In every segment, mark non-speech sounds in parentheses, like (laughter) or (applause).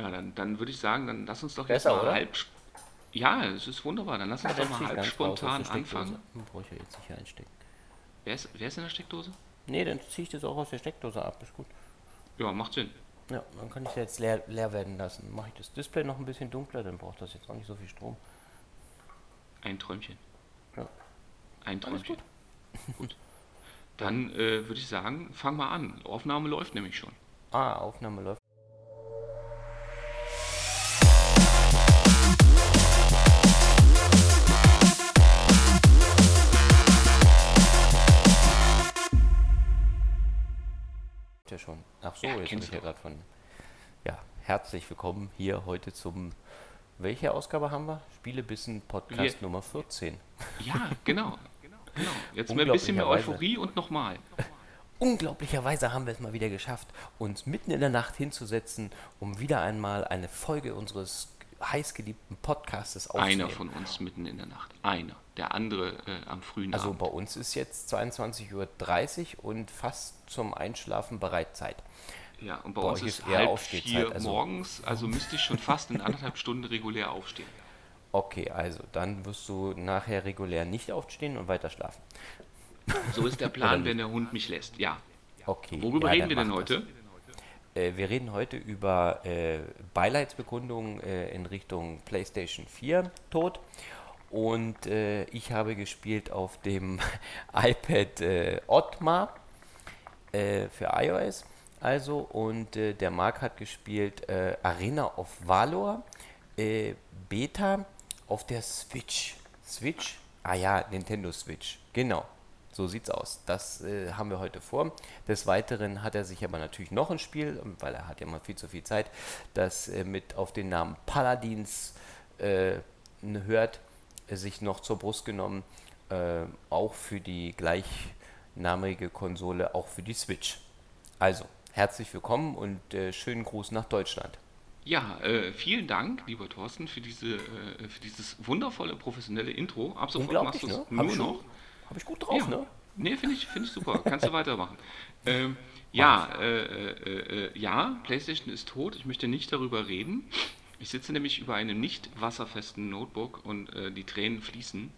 Ja, dann, dann würde ich sagen, dann lass uns doch Besser, jetzt mal oder? halb. Ja, es ist wunderbar. Dann lass uns doch dann mal halb spontan anfangen. Hm, Brauche ich ja jetzt nicht hier einstecken. Wer ist, wer ist in der Steckdose? Nee, dann ziehe ich das auch aus der Steckdose ab. Ist gut. Ja, macht Sinn. Ja, dann kann ich es jetzt leer, leer werden lassen. Mache ich das Display noch ein bisschen dunkler, dann braucht das jetzt auch nicht so viel Strom. Ein Träumchen. Ja. Ein Alles Träumchen. Gut. (laughs) Dann äh, würde ich sagen, fang mal an. Aufnahme läuft nämlich schon. Ah, Aufnahme läuft. Ja schon. Ach so, Ja, jetzt kennst ich ja gerade von. Ja, herzlich willkommen hier heute zum. Welche Ausgabe haben wir? Spielebissen Podcast Wir- Nummer 14. Ja, genau. (laughs) genau. Jetzt mit ein bisschen mehr. Euphorie und nochmal. Unglaublicherweise haben wir es mal wieder geschafft, uns mitten in der Nacht hinzusetzen, um wieder einmal eine Folge unseres heißgeliebten Podcastes aufzunehmen. Einer von uns mitten in der Nacht. Einer. Der andere äh, am frühen Also Abend. bei uns ist jetzt 22.30 Uhr und fast zum Einschlafen bereit Zeit. Ja, und bei, bei uns ist halb vier also- morgens, also müsste ich schon fast in anderthalb Stunden regulär aufstehen. Okay, also dann wirst du nachher regulär nicht aufstehen und weiter schlafen. So ist der (laughs) Plan, wenn der Hund mich lässt. Ja. Okay. Worüber ja, reden wir denn mach das. Äh, wir reden heute über äh, Beileidsbekundungen äh, in Richtung PlayStation 4 Tod. Und äh, ich habe gespielt auf dem (laughs) iPad äh, Otmar äh, für iOS. Also, und der Marc hat gespielt Arena of Valor Beta auf der Switch. Switch? Ah ja, Nintendo Switch. Genau. So sieht's aus. Das äh, haben wir heute vor. Des Weiteren hat er sich aber natürlich noch ein Spiel, weil er hat ja mal viel zu viel Zeit, das äh, mit auf den Namen Paladins äh, hört, äh, sich noch zur Brust genommen. Äh, auch für die gleichnamige Konsole, auch für die Switch. Also, herzlich willkommen und äh, schönen Gruß nach Deutschland. Ja, äh, vielen Dank, lieber Thorsten, für, diese, äh, für dieses wundervolle professionelle Intro. Ab sofort machst du es ne? nur noch. Schon, hab ich gut drauf, ja. ne? Nee, finde ich, find ich super. (laughs) Kannst du weitermachen. Ähm, ja, äh, äh, äh, ja, PlayStation ist tot. Ich möchte nicht darüber reden. Ich sitze nämlich über einem nicht wasserfesten Notebook und äh, die Tränen fließen.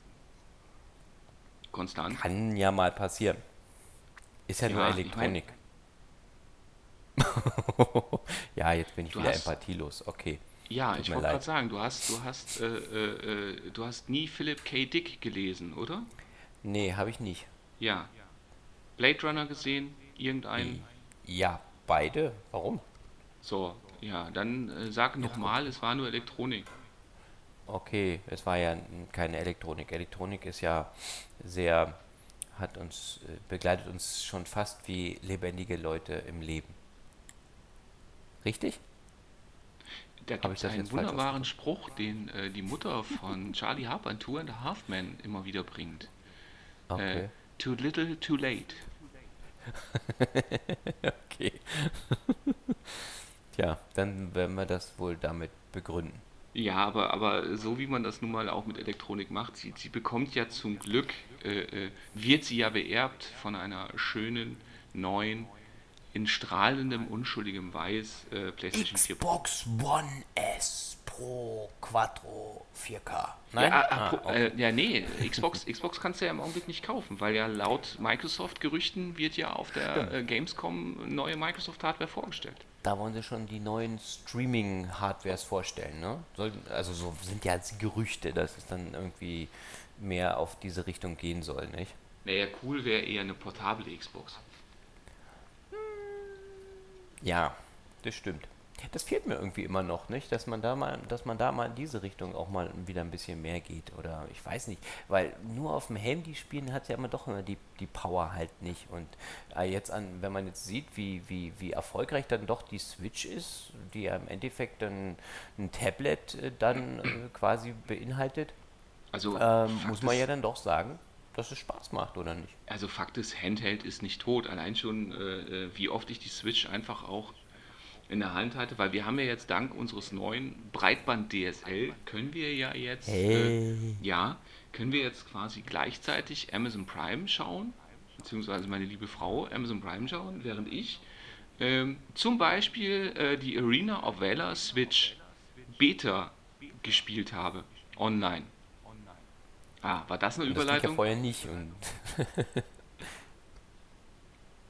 Konstant. Kann ja mal passieren. Ist ja, nur Ja, ich Elektronik. (laughs) ja, jetzt bin ich wieder hast- empathielos. Okay. Ja, Tut ich wollte gerade sagen, du hast, du hast, äh, äh, äh, du hast nie Philip K. Dick gelesen, oder? Nee, habe ich nicht. Ja. Blade Runner gesehen? Irgendeinen? Ja, beide. Warum? So, ja, dann äh, sag nochmal, es war nur Elektronik. Okay, es war ja keine Elektronik. Elektronik ist ja sehr, hat uns, äh, begleitet uns schon fast wie lebendige Leute im Leben. Richtig? Da gibt ich es das einen wunderbaren Spruch, den äh, die Mutter von Charlie Harper in Two and a Half Men immer wieder bringt. Okay. Äh, too little, too late. (laughs) Okay. (laughs) Tja, dann werden wir das wohl damit begründen. Ja, aber, aber so wie man das nun mal auch mit Elektronik macht, sie, sie bekommt ja zum Glück, äh, äh, wird sie ja beerbt von einer schönen, neuen, in strahlendem, unschuldigem Weiß äh, PlayStation 4 Pro. Xbox One S Pro Quattro 4K. Ja, Nein? ah, Ah, apro- äh, ja, nee, Xbox, (laughs) Xbox kannst du ja im Augenblick nicht kaufen, weil ja laut Microsoft-Gerüchten wird ja auf der äh, Gamescom neue Microsoft-Hardware vorgestellt. Da wollen sie schon die neuen Streaming-Hardwares vorstellen, ne? Sollten, also so sind ja jetzt Gerüchte, dass es dann irgendwie mehr auf diese Richtung gehen soll, nicht? Naja, cool wäre eher eine portable Xbox. Ja, das stimmt. Das fehlt mir irgendwie immer noch, nicht? Dass man da mal, dass man da mal in diese Richtung auch mal wieder ein bisschen mehr geht. Oder ich weiß nicht. Weil nur auf dem Handy spielen hat ja immer doch immer die, die Power halt nicht. Und äh, jetzt an, wenn man jetzt sieht, wie, wie, wie erfolgreich dann doch die Switch ist, die ja im Endeffekt dann ein Tablet äh, dann äh, quasi beinhaltet, Also, ähm, muss man ist, ja dann doch sagen, dass es Spaß macht, oder nicht? also Fakt ist, Handheld ist nicht tot. Allein schon, äh, wie oft ich die Switch einfach auch in der Hand hatte, weil wir haben ja jetzt dank unseres neuen Breitband DSL, können wir ja jetzt, äh, ja, können wir jetzt quasi gleichzeitig Amazon Prime schauen, beziehungsweise meine liebe Frau Amazon Prime schauen, während ich Ähm, zum Beispiel äh, die Arena of Valor Switch Beta gespielt habe, online. Ah, war das eine das ging ja Überleitung? vorher nicht. Und (laughs)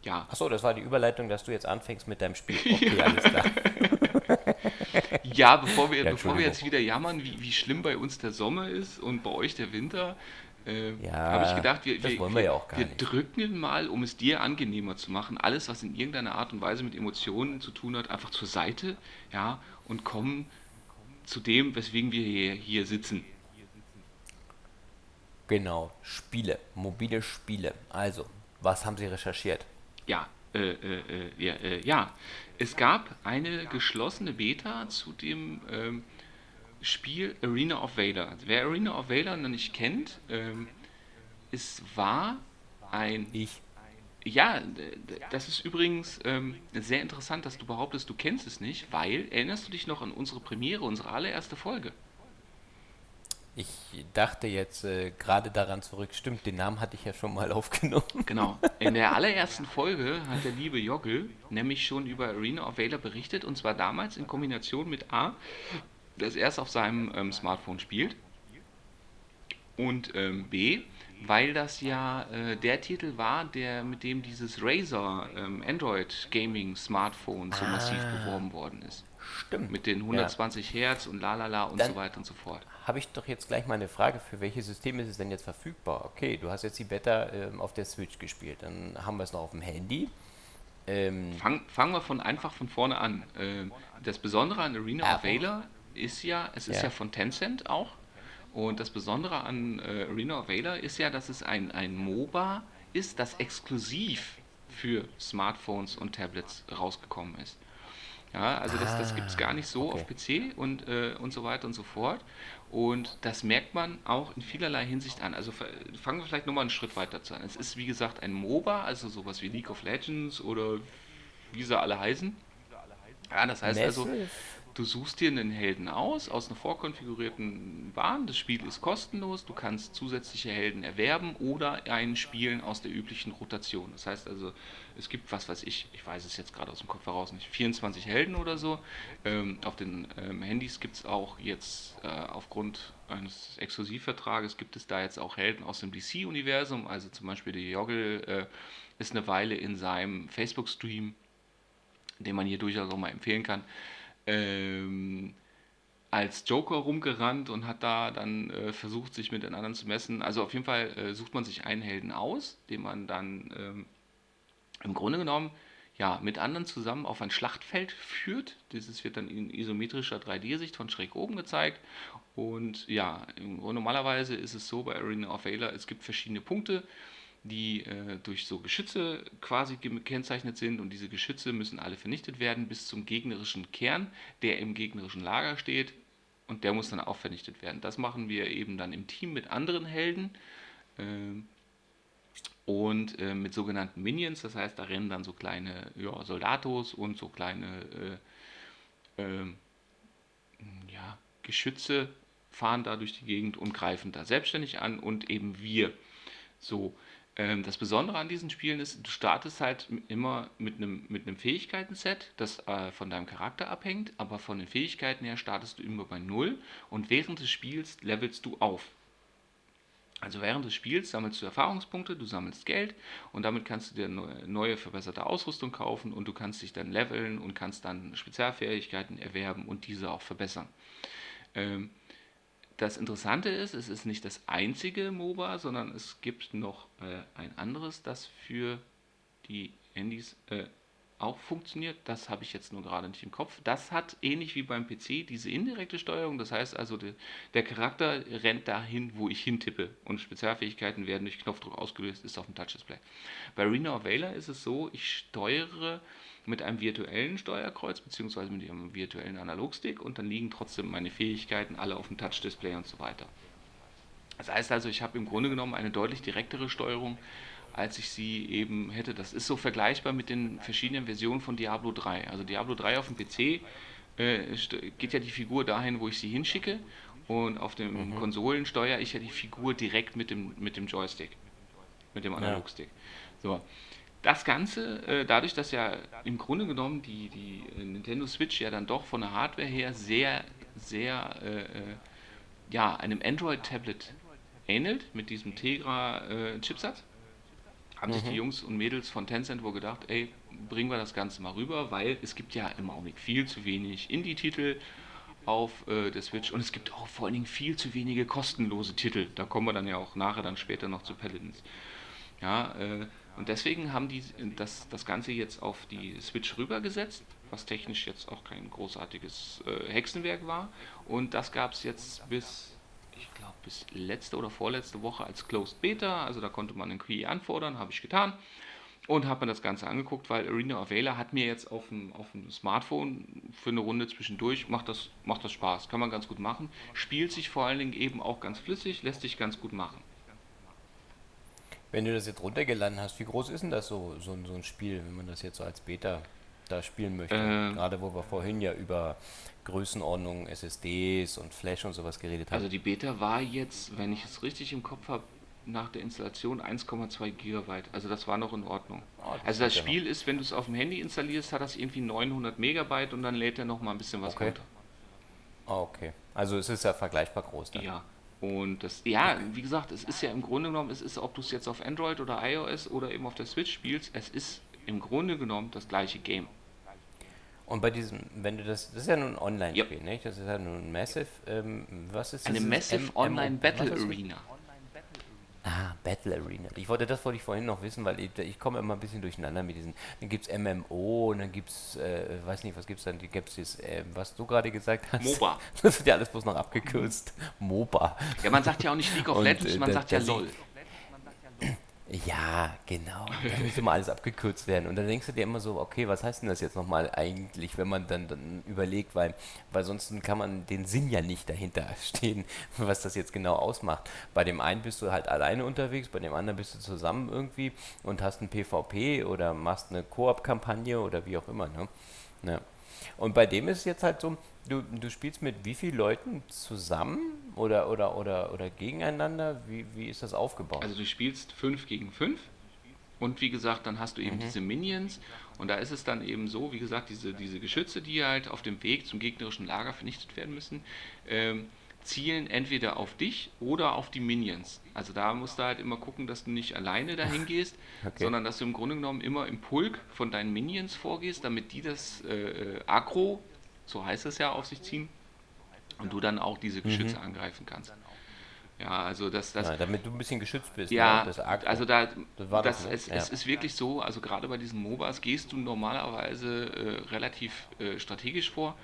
Ja. Achso, das war die Überleitung, dass du jetzt anfängst mit deinem Spiel. (laughs) Okay, alles klar. (laughs) Ja, bevor wir, Ja, bevor wir jetzt wieder jammern, wie, wie schlimm bei uns der Sommer ist und bei euch der Winter, äh, Ja, habe ich gedacht, wir, wir, wir ja wir drücken mal, um es dir angenehmer zu machen, alles, was in irgendeiner Art und Weise mit Emotionen zu tun hat, einfach zur Seite, ja, und kommen zu dem, weswegen wir hier, hier sitzen. Genau, Spiele, mobile Spiele. Also, was haben Sie recherchiert? Ja, äh, äh, äh, ja, äh, ja, es gab eine geschlossene Beta zu dem ähm, Spiel Arena of Valor. Wer Arena of Valor noch nicht kennt, ähm, es war ein, Ich. ja, das ist übrigens ähm, sehr interessant, dass du behauptest, du kennst es nicht, weil, erinnerst du dich noch an unsere Premiere, unsere allererste Folge? Ich dachte jetzt äh, gerade daran zurück, stimmt, den Namen hatte ich ja schon mal (laughs) aufgenommen. Genau. In der (laughs) allerersten Folge hat der liebe Jogge nämlich schon über Arena of Valor berichtet und zwar damals in Kombination mit A, dass er es auf seinem ähm, Smartphone spielt und ähm, B, weil das ja äh, der Titel war, der mit dem dieses Razer ähm, Android Gaming Smartphone so massiv Ah. beworben worden ist. Stimmt. Mit den 120 Hertz und lalala und Dann- so weiter und so fort. Habe ich doch jetzt gleich mal eine Frage, für welches System ist es denn jetzt verfügbar? Okay, du hast jetzt die Beta ähm, auf der Switch gespielt, dann haben wir es noch auf dem Handy. Ähm, Fang, fangen wir von einfach von vorne an. Ähm, das Besondere an Arena of Aber- Valor ist ja, es ist Ja. ja von Tencent auch. Und das Besondere an äh, Arena of Valor ist ja, dass es ein, ein MOBA ist, das exklusiv für Smartphones und Tablets rausgekommen ist. Ja, also das, das gibt es gar nicht so okay. auf PC und, äh, und so weiter und so fort. Und das merkt man auch in vielerlei Hinsicht an. Also fa- fangen wir vielleicht nochmal einen Schritt weiter zu an. Es ist wie gesagt ein MOBA, also sowas wie League of Legends oder wie sie alle heißen. Ja, das heißt also, Massive? Du suchst dir einen Helden aus, aus einer vorkonfigurierten Bahn. Das Spiel ist kostenlos. Du kannst zusätzliche Helden erwerben oder einen spielen aus der üblichen Rotation. Das heißt also, es gibt, was weiß ich, ich weiß es jetzt gerade aus dem Kopf heraus nicht, 24 Helden oder so. Ähm, auf den ähm, Handys gibt es auch jetzt äh, aufgrund eines Exklusivvertrages gibt es da jetzt auch Helden aus dem DC-Universum. Also zum Beispiel der Joggle äh, ist eine Weile in seinem Facebook-Stream den man hier durchaus auch mal empfehlen kann, ähm, als Joker rumgerannt und hat da dann äh, versucht, sich mit den anderen zu messen. Also auf jeden Fall äh, sucht man sich einen Helden aus, den man dann ähm, im Grunde genommen ja, mit anderen zusammen auf ein Schlachtfeld führt. Dieses wird dann in isometrischer 3D-Sicht von schräg oben gezeigt. Und ja, normalerweise ist es so bei Arena of Valor, es gibt verschiedene Punkte, die äh, durch so Geschütze quasi gekennzeichnet sind und diese Geschütze müssen alle vernichtet werden bis zum gegnerischen Kern, der im gegnerischen Lager steht und der muss dann auch vernichtet werden. Das machen wir eben dann im Team mit anderen Helden ähm, und äh, mit sogenannten Minions, das heißt, da rennen dann so kleine ja, Soldatos und so kleine äh, ähm, ja, Geschütze fahren da durch die Gegend und greifen da selbstständig an und eben wir. So, das Besondere an diesen Spielen ist, du startest halt immer mit einem mit Fähigkeiten-Set, das äh, von deinem Charakter abhängt, aber von den Fähigkeiten her startest du immer bei Null und während des Spiels levelst du auf. Also während des Spiels sammelst du Erfahrungspunkte, du sammelst Geld und damit kannst du dir neue, neue verbesserte Ausrüstung kaufen und du kannst dich dann leveln und kannst dann Spezialfähigkeiten erwerben und diese auch verbessern. Ähm, das Interessante ist, es ist nicht das einzige MOBA, sondern es gibt noch äh, ein anderes, das für die Handys äh, auch funktioniert. Das habe ich jetzt nur gerade nicht im Kopf. Das hat ähnlich wie beim PC diese indirekte Steuerung. Das heißt also, der, der Charakter rennt dahin, wo ich hintippe. Und Spezialfähigkeiten werden durch Knopfdruck ausgelöst, ist auf dem Touchdisplay. Bei Arena of Valor ist es so, ich steuere mit einem virtuellen Steuerkreuz beziehungsweise mit einem virtuellen Analogstick und dann liegen trotzdem meine Fähigkeiten alle auf dem Touchdisplay und so weiter. Das heißt also, ich habe im Grunde genommen eine deutlich direktere Steuerung, als ich sie eben hätte. Das ist so vergleichbar mit den verschiedenen Versionen von Diablo 3. Also Diablo 3 auf dem PC äh, geht ja die Figur dahin, wo ich sie hinschicke und auf den Konsolen steuere ich ja die Figur direkt mit dem, mit dem Joystick, mit dem Analogstick. So. Das Ganze, äh, dadurch, dass ja im Grunde genommen die, die äh, Nintendo Switch ja dann doch von der Hardware her sehr, sehr, äh, äh ja, einem Android-Tablet ähnelt, mit diesem Tegra-Chipsatz, haben sich die mhm. Jungs und Mädels von Tencent wohl gedacht, ey, bringen wir das Ganze mal rüber, weil es gibt ja im Augenblick viel zu wenig Indie-Titel auf äh, der Switch und es gibt auch vor allen Dingen viel zu wenige kostenlose Titel. Da kommen wir dann ja auch nachher dann später noch zu Paladins. Ja, äh, und deswegen haben die das, das Ganze jetzt auf die Switch rübergesetzt, was technisch jetzt auch kein großartiges äh, Hexenwerk war. Und das gab es jetzt bis, ich glaube, bis letzte oder vorletzte Woche als Closed Beta. Also da konnte man einen Query anfordern, habe ich getan. Und habe mir das Ganze angeguckt, weil Arena Valor hat mir jetzt auf dem, auf dem Smartphone für eine Runde zwischendurch, macht das, macht das Spaß, kann man ganz gut machen. Spielt sich vor allen Dingen eben auch ganz flüssig, lässt sich ganz gut machen. Wenn du das jetzt runtergeladen hast, wie groß ist denn das so, so, so ein Spiel, wenn man das jetzt so als Beta da spielen möchte? Ähm, Gerade wo wir vorhin ja über Größenordnung, SSDs und Flash und sowas geredet haben. Also die Beta war jetzt, wenn ich es richtig im Kopf habe, nach der Installation 1,2 Gigabyte. Also das war noch in Ordnung. Oh, das also das Spiel ist, wenn du es auf dem Handy installierst, hat das irgendwie 900 Megabyte und dann lädt er noch mal ein bisschen was okay. runter. Oh, okay. Also es ist ja vergleichbar groß dann. Ja. Und das, ja, wie gesagt, es ist ja im Grunde genommen, es ist, ob du es jetzt auf Android oder iOS oder eben auf der Switch spielst, es ist im Grunde genommen das gleiche Game. Und bei diesem, wenn du das, das ist ja nun ein Online-Spiel, yep. nicht? Das ist ja nun ein Massive, ähm, was ist das? Eine Massive Online Battle Arena. Ah, Battle Arena. Ich wollte, das wollte ich vorhin noch wissen, weil ich, ich komme immer ein bisschen durcheinander mit diesen. Dann gibt es MMO und dann gibt es, äh, weiß nicht, was gibt es dann? Gibt es äh, was du gerade gesagt hast? MOBA. (laughs) Das wird ja alles bloß noch abgekürzt. MOBA. Ja, man sagt ja auch nicht League of Legends, man äh, sagt ja LOL. Ja, genau. Da muss immer alles abgekürzt werden. Und dann denkst du dir immer so, okay, was heißt denn das jetzt nochmal eigentlich, wenn man dann, dann überlegt, weil, weil sonst kann man den Sinn ja nicht dahinter (laughs) stehen, was das jetzt genau ausmacht. Bei dem einen bist du halt alleine unterwegs, bei dem anderen bist du zusammen irgendwie und hast ein PvP oder machst eine Koop-Kampagne oder wie auch immer. Ne? Ja. Und bei dem ist es jetzt halt so, du, du spielst mit wie vielen Leuten zusammen oder, oder, oder, oder gegeneinander? Wie, wie ist das aufgebaut? Also du spielst 5 gegen 5 und wie gesagt, dann hast du eben mhm. diese Minions und da ist es dann eben so, wie gesagt, diese, diese Geschütze, die halt auf dem Weg zum gegnerischen Lager vernichtet werden müssen, ähm, zielen entweder auf dich oder auf die Minions. Also da musst du halt immer gucken, dass du nicht alleine dahin (laughs) gehst, okay. sondern dass du im Grunde genommen immer im Pulk von deinen Minions vorgehst, damit die das äh, äh Agro, so heißt es ja, auf sich ziehen und du dann auch diese Geschütze mhm. angreifen kannst. Ja, also das, das ja, damit du ein bisschen geschützt bist. Ja, ne? also da, das, das, das es, ja. es, ist wirklich so, also gerade bei diesen MOBAs gehst du normalerweise äh, relativ äh, strategisch vor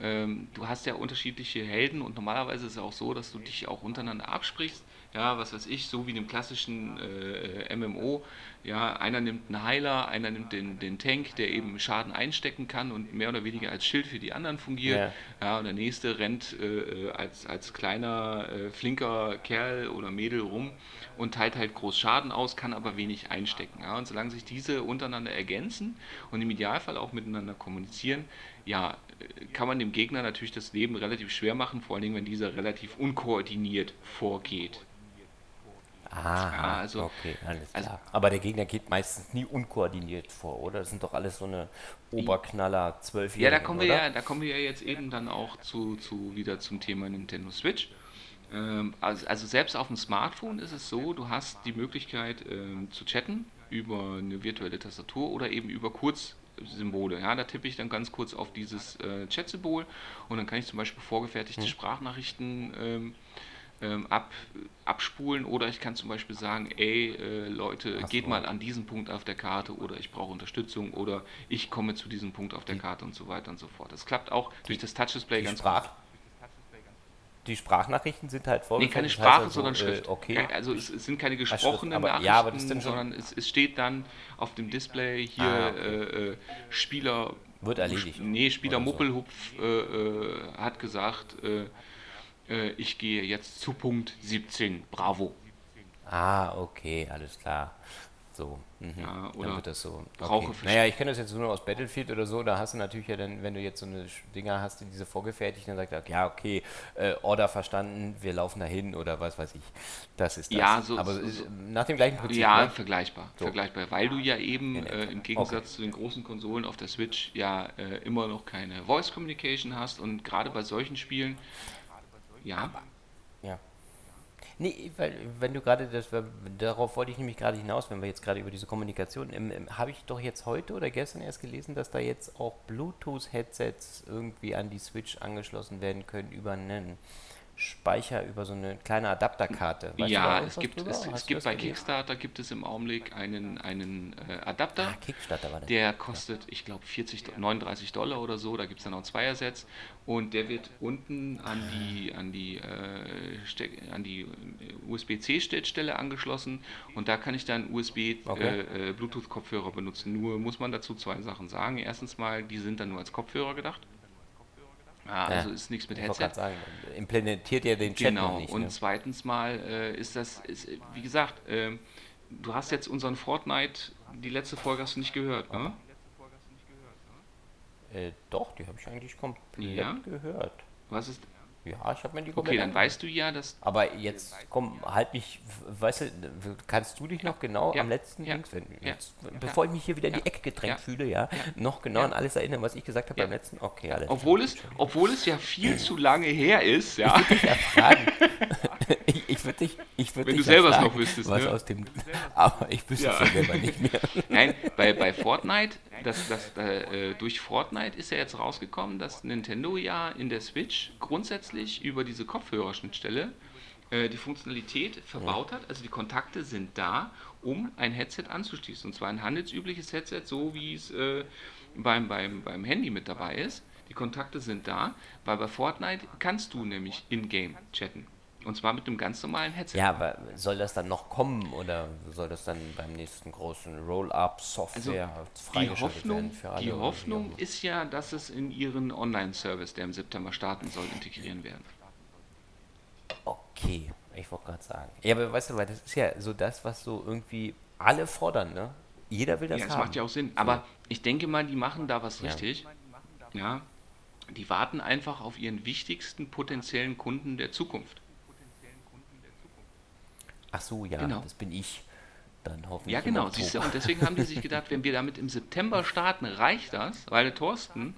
ähm, du hast ja unterschiedliche Helden und normalerweise ist es auch so, dass du dich auch untereinander absprichst. Ja, was weiß ich, so wie in dem klassischen äh, MMO. Ja, einer nimmt einen Heiler, einer nimmt den, den Tank, der eben Schaden einstecken kann und mehr oder weniger als Schild für die anderen fungiert. Ja, ja und der nächste rennt äh, als, als kleiner, äh, flinker Kerl oder Mädel rum und teilt halt groß Schaden aus, kann aber wenig einstecken. Ja, und solange sich diese untereinander ergänzen und im Idealfall auch miteinander kommunizieren, ja, kann man dem Gegner natürlich das Leben relativ schwer machen, vor allen Dingen, wenn dieser relativ unkoordiniert vorgeht. Ah, ja, also, okay, alles also klar. Also, Aber der Gegner geht meistens nie unkoordiniert vor, oder? Das sind doch alles so eine Oberknaller, zwölfjährige. Ja, da kommen wir oder? ja, da kommen wir ja jetzt eben dann auch zu, zu wieder zum Thema Nintendo Switch. Ähm, also, also, selbst auf dem Smartphone ist es so, du hast die Möglichkeit ähm, zu chatten über eine virtuelle Tastatur oder eben über Kurz Symbole. Ja, da tippe ich dann ganz kurz auf dieses äh, Chat-Symbol und dann kann ich zum Beispiel vorgefertigte hm. Sprachnachrichten ähm, ähm, ab, abspulen oder ich kann zum Beispiel sagen, ey äh, Leute, Ach geht so. mal an diesen Punkt auf der Karte oder ich brauche Unterstützung oder ich komme zu diesem Punkt auf der Karte und so weiter und so fort. Das klappt auch durch das Touch-Display ganz Sprach gut die Sprachnachrichten sind halt vorgefertigt. Nee, keine Sprache, also, sondern Schrift. Äh, okay. also es, es, sind keine gesprochenen aber, Nachrichten, ja, aber das sondern es, es, steht dann auf dem Display hier ah, okay. äh, äh Spieler. Wird erledigt. Nee, Spieler so. Muppelhupf äh, äh hat gesagt, äh, ich gehe jetzt zu Punkt 17. Bravo. Ah, okay, alles klar. So, mhm. Ja, Dann oder wird das so. Okay. Naja, ich kenne das jetzt nur aus Battlefield oder so, da hast du natürlich ja dann, wenn du jetzt so eine Dinger hast, die diese vorgefertigt, dann sagt er, ja, okay, äh, Order verstanden, wir laufen dahin oder was weiß ich. Das ist das. Ja, so- Aber so- so- nach dem gleichen Prinzip. Ja, ne? vergleichbar, So. vergleichbar, weil du ja eben äh, im Gegensatz zu den großen Konsolen auf der Switch ja äh, immer noch keine Voice Communication hast und gerade bei solchen Spielen, ja, Ja. Nee, weil, wenn du gerade das, darauf wollte ich nämlich gerade hinaus, wenn wir jetzt gerade über diese Kommunikation, ähm, ähm, habe ich doch jetzt heute oder gestern erst gelesen, dass da jetzt auch Bluetooth-Headsets irgendwie an die Switch angeschlossen werden können über einen Speicher, über so eine kleine Adapterkarte. Weißt ja, es gibt, drüber? es, es gibt bei? Kickstarter gibt es im Augenblick einen, einen äh, Adapter, Ah, Kickstarter war das. der kostet, ich glaube, 40, Do- 39 Dollar oder so, da gibt es dann auch Zweiersets und der wird unten an die, an die, äh, an die äh, USB-C-Stelle angeschlossen und da kann ich dann USB Okay. äh, äh, Bluetooth-Kopfhörer benutzen. Nur muss man dazu zwei Sachen sagen. Erstens mal, die sind dann nur als Kopfhörer gedacht. Ja, also Ja, ist nichts mit Ich wollte Headset. sagen, implementiert ihr den Chat noch Genau, nicht. und ne? zweitens mal äh, ist das, ist, wie gesagt, ähm, du hast jetzt unseren Fortnite, die letzte Folge hast du nicht gehört, ne? Äh, doch, die habe ich eigentlich komplett Ja? gehört. Was ist, Ja, ich habe mir die komplett okay, dann weißt du ja, dass, Aber jetzt, komm, halt mich, weißt du, kannst du dich noch genau Ja, am letzten ja, Dings, wenn, ja, jetzt, bevor ich mich hier wieder in die Ecke gedrängt ja, fühle, ja, noch genau ja. an alles erinnern, was ich gesagt habe Ja. beim letzten? Okay, alles obwohl klar. es, obwohl es ja viel (clears throat) zu lange her ist, ja, fragen. (laughs) ich ich würde dich, ich würde Wenn dich du selber es noch wüsstest, was ne? aus dem, aber ich wüsste es Ja. ja selber nicht mehr. (laughs) Nein, bei, bei Fortnite, das, das, äh, durch Fortnite ist ja jetzt rausgekommen, dass Nintendo ja in der Switch grundsätzlich über diese Kopfhörerschnittstelle äh, die Funktionalität verbaut hat. Also die Kontakte sind da, um ein Headset anzuschließen. Und zwar ein handelsübliches Headset, so wie es äh, beim, beim, beim Handy mit dabei ist. Die Kontakte sind da, weil bei Fortnite kannst du nämlich in-game chatten. Und zwar mit einem ganz normalen Headset. Ja, aber soll das dann noch kommen oder soll das dann beim nächsten großen Roll-Up-Software Also freigeschaltet Hoffnung, werden für alle? die Hoffnung ist ja, dass es in ihren Online-Service, der im September starten soll, integrieren werden. Okay, ich wollte gerade sagen. Ja, aber weißt du, weil das ist ja so das, was so irgendwie alle fordern, ne? Jeder will das Ja, haben. macht ja auch Sinn. Aber ich denke mal, die machen da was Ja. richtig. Ja. Die warten einfach auf ihren wichtigsten potenziellen Kunden der Zukunft. Ach so, ja, Genau. das bin ich. Dann hoffentlich. Ja, genau. Siehst du, und deswegen haben die sich gedacht, wenn wir damit im September starten, reicht das, weil der Thorsten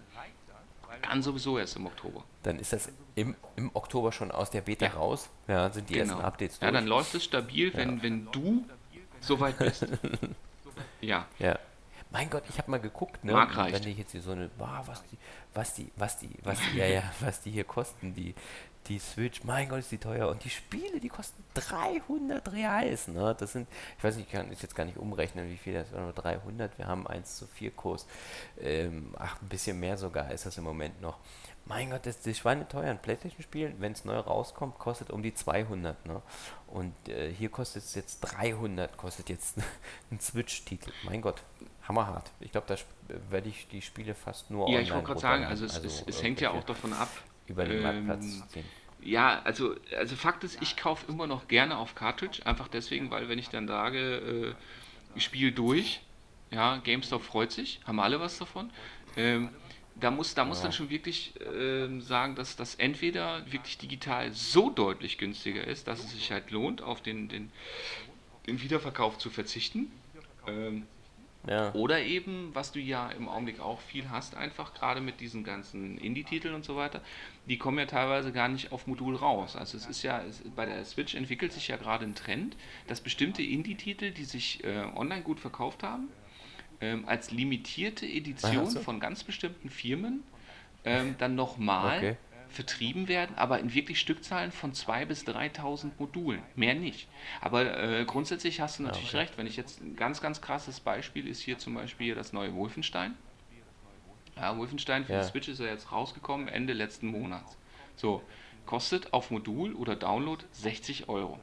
kann sowieso erst im Oktober. Dann ist das im, im Oktober schon aus der Beta Ja. raus. Ja, sind die ersten Updates Genau. Ja, durch. dann läuft es stabil, wenn, wenn du soweit bist. (laughs) Ja. Ja. Mein Gott, ich habe mal geguckt, ne? Mark reicht. Wenn ich jetzt hier so eine, boah, was die, was die, was die, was die, ja, ja, was die hier kosten, die, die Switch, mein Gott, ist die teuer. Und die Spiele, die kosten 300 Reals, ne? Das sind, ich weiß nicht, ich kann ich jetzt gar nicht umrechnen, wie viel das war, nur 300. Wir haben 1 zu 4 Kurs. Ähm, ach, ein bisschen mehr sogar ist das im Moment noch. Mein Gott, das, das Schweine teuer. Ein Playstation-Spiel, wenn es neu rauskommt, kostet um die 200, ne? Und äh, hier kostet es jetzt 300, kostet jetzt (laughs) ein Switch-Titel. Mein Gott, hammerhart. Ich glaube, da sp- werde ich die Spiele fast nur Ja, online ich wollte gerade sagen, runterladen. also es, es, es hängt ja auch davon ab. Über den ähm, Marktplatz ziehen. Ja, also, also Fakt ist, ich kaufe immer noch gerne auf Cartridge, einfach deswegen, weil wenn ich dann sage, äh, Spiel durch, ja, GameStop freut sich, haben alle was davon. Ähm, da muss, da muss Ja. dann schon wirklich ähm, sagen, dass das entweder wirklich digital so deutlich günstiger ist, dass es sich halt lohnt, auf den, den, den Wiederverkauf zu verzichten. Ähm, Ja. oder eben, was du ja im Augenblick auch viel hast, einfach gerade mit diesen ganzen Indie-Titeln und so weiter, die kommen ja teilweise gar nicht auf Modul raus. Also es ist ja, es, bei der Switch entwickelt sich ja gerade ein Trend, dass bestimmte Indie-Titel, die sich äh, online gut verkauft haben, ähm, als limitierte Edition von ganz bestimmten Firmen ähm, dann nochmal Okay. Vertrieben werden, aber in wirklich Stückzahlen von 2.000 bis 3.000 Modulen, mehr nicht. Aber äh, grundsätzlich hast du natürlich okay. recht, wenn ich jetzt ein ganz, ganz krasses Beispiel ist hier zum Beispiel das neue Wolfenstein. Ja, Wolfenstein für Ja. die Switch ist ja jetzt rausgekommen Ende letzten Monats. So, kostet auf Modul oder Download 60 Euro.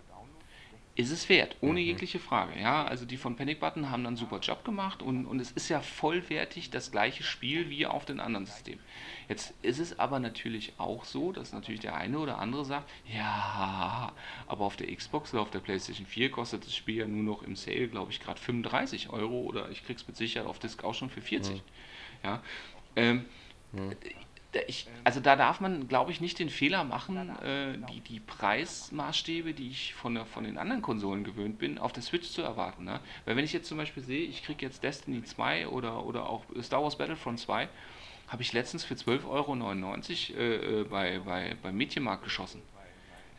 Ist es wert, ohne jegliche Frage. Ja, also die von Panic Button haben dann einen super Job gemacht und, und es ist ja vollwertig das gleiche Spiel wie auf den anderen Systemen. Jetzt ist es aber natürlich auch so, dass natürlich der eine oder andere sagt, ja, aber auf der Xbox oder auf der PlayStation 4 kostet das Spiel ja nur noch im Sale, glaube ich, gerade 35 Euro oder ich krieg's mit Sicherheit auf Disc auch schon für 40. Ja, ähm, ich, also da darf man, glaube ich, nicht den Fehler machen, äh, die, die Preismaßstäbe, die ich von, der, von den anderen Konsolen gewöhnt bin, auf der Switch zu erwarten. Ne? Weil wenn ich jetzt zum Beispiel sehe, ich kriege jetzt Destiny 2 oder, oder auch Star Wars Battlefront 2, habe ich letztens für 12,99 Euro äh, äh, bei, bei, beim Medienmarkt geschossen.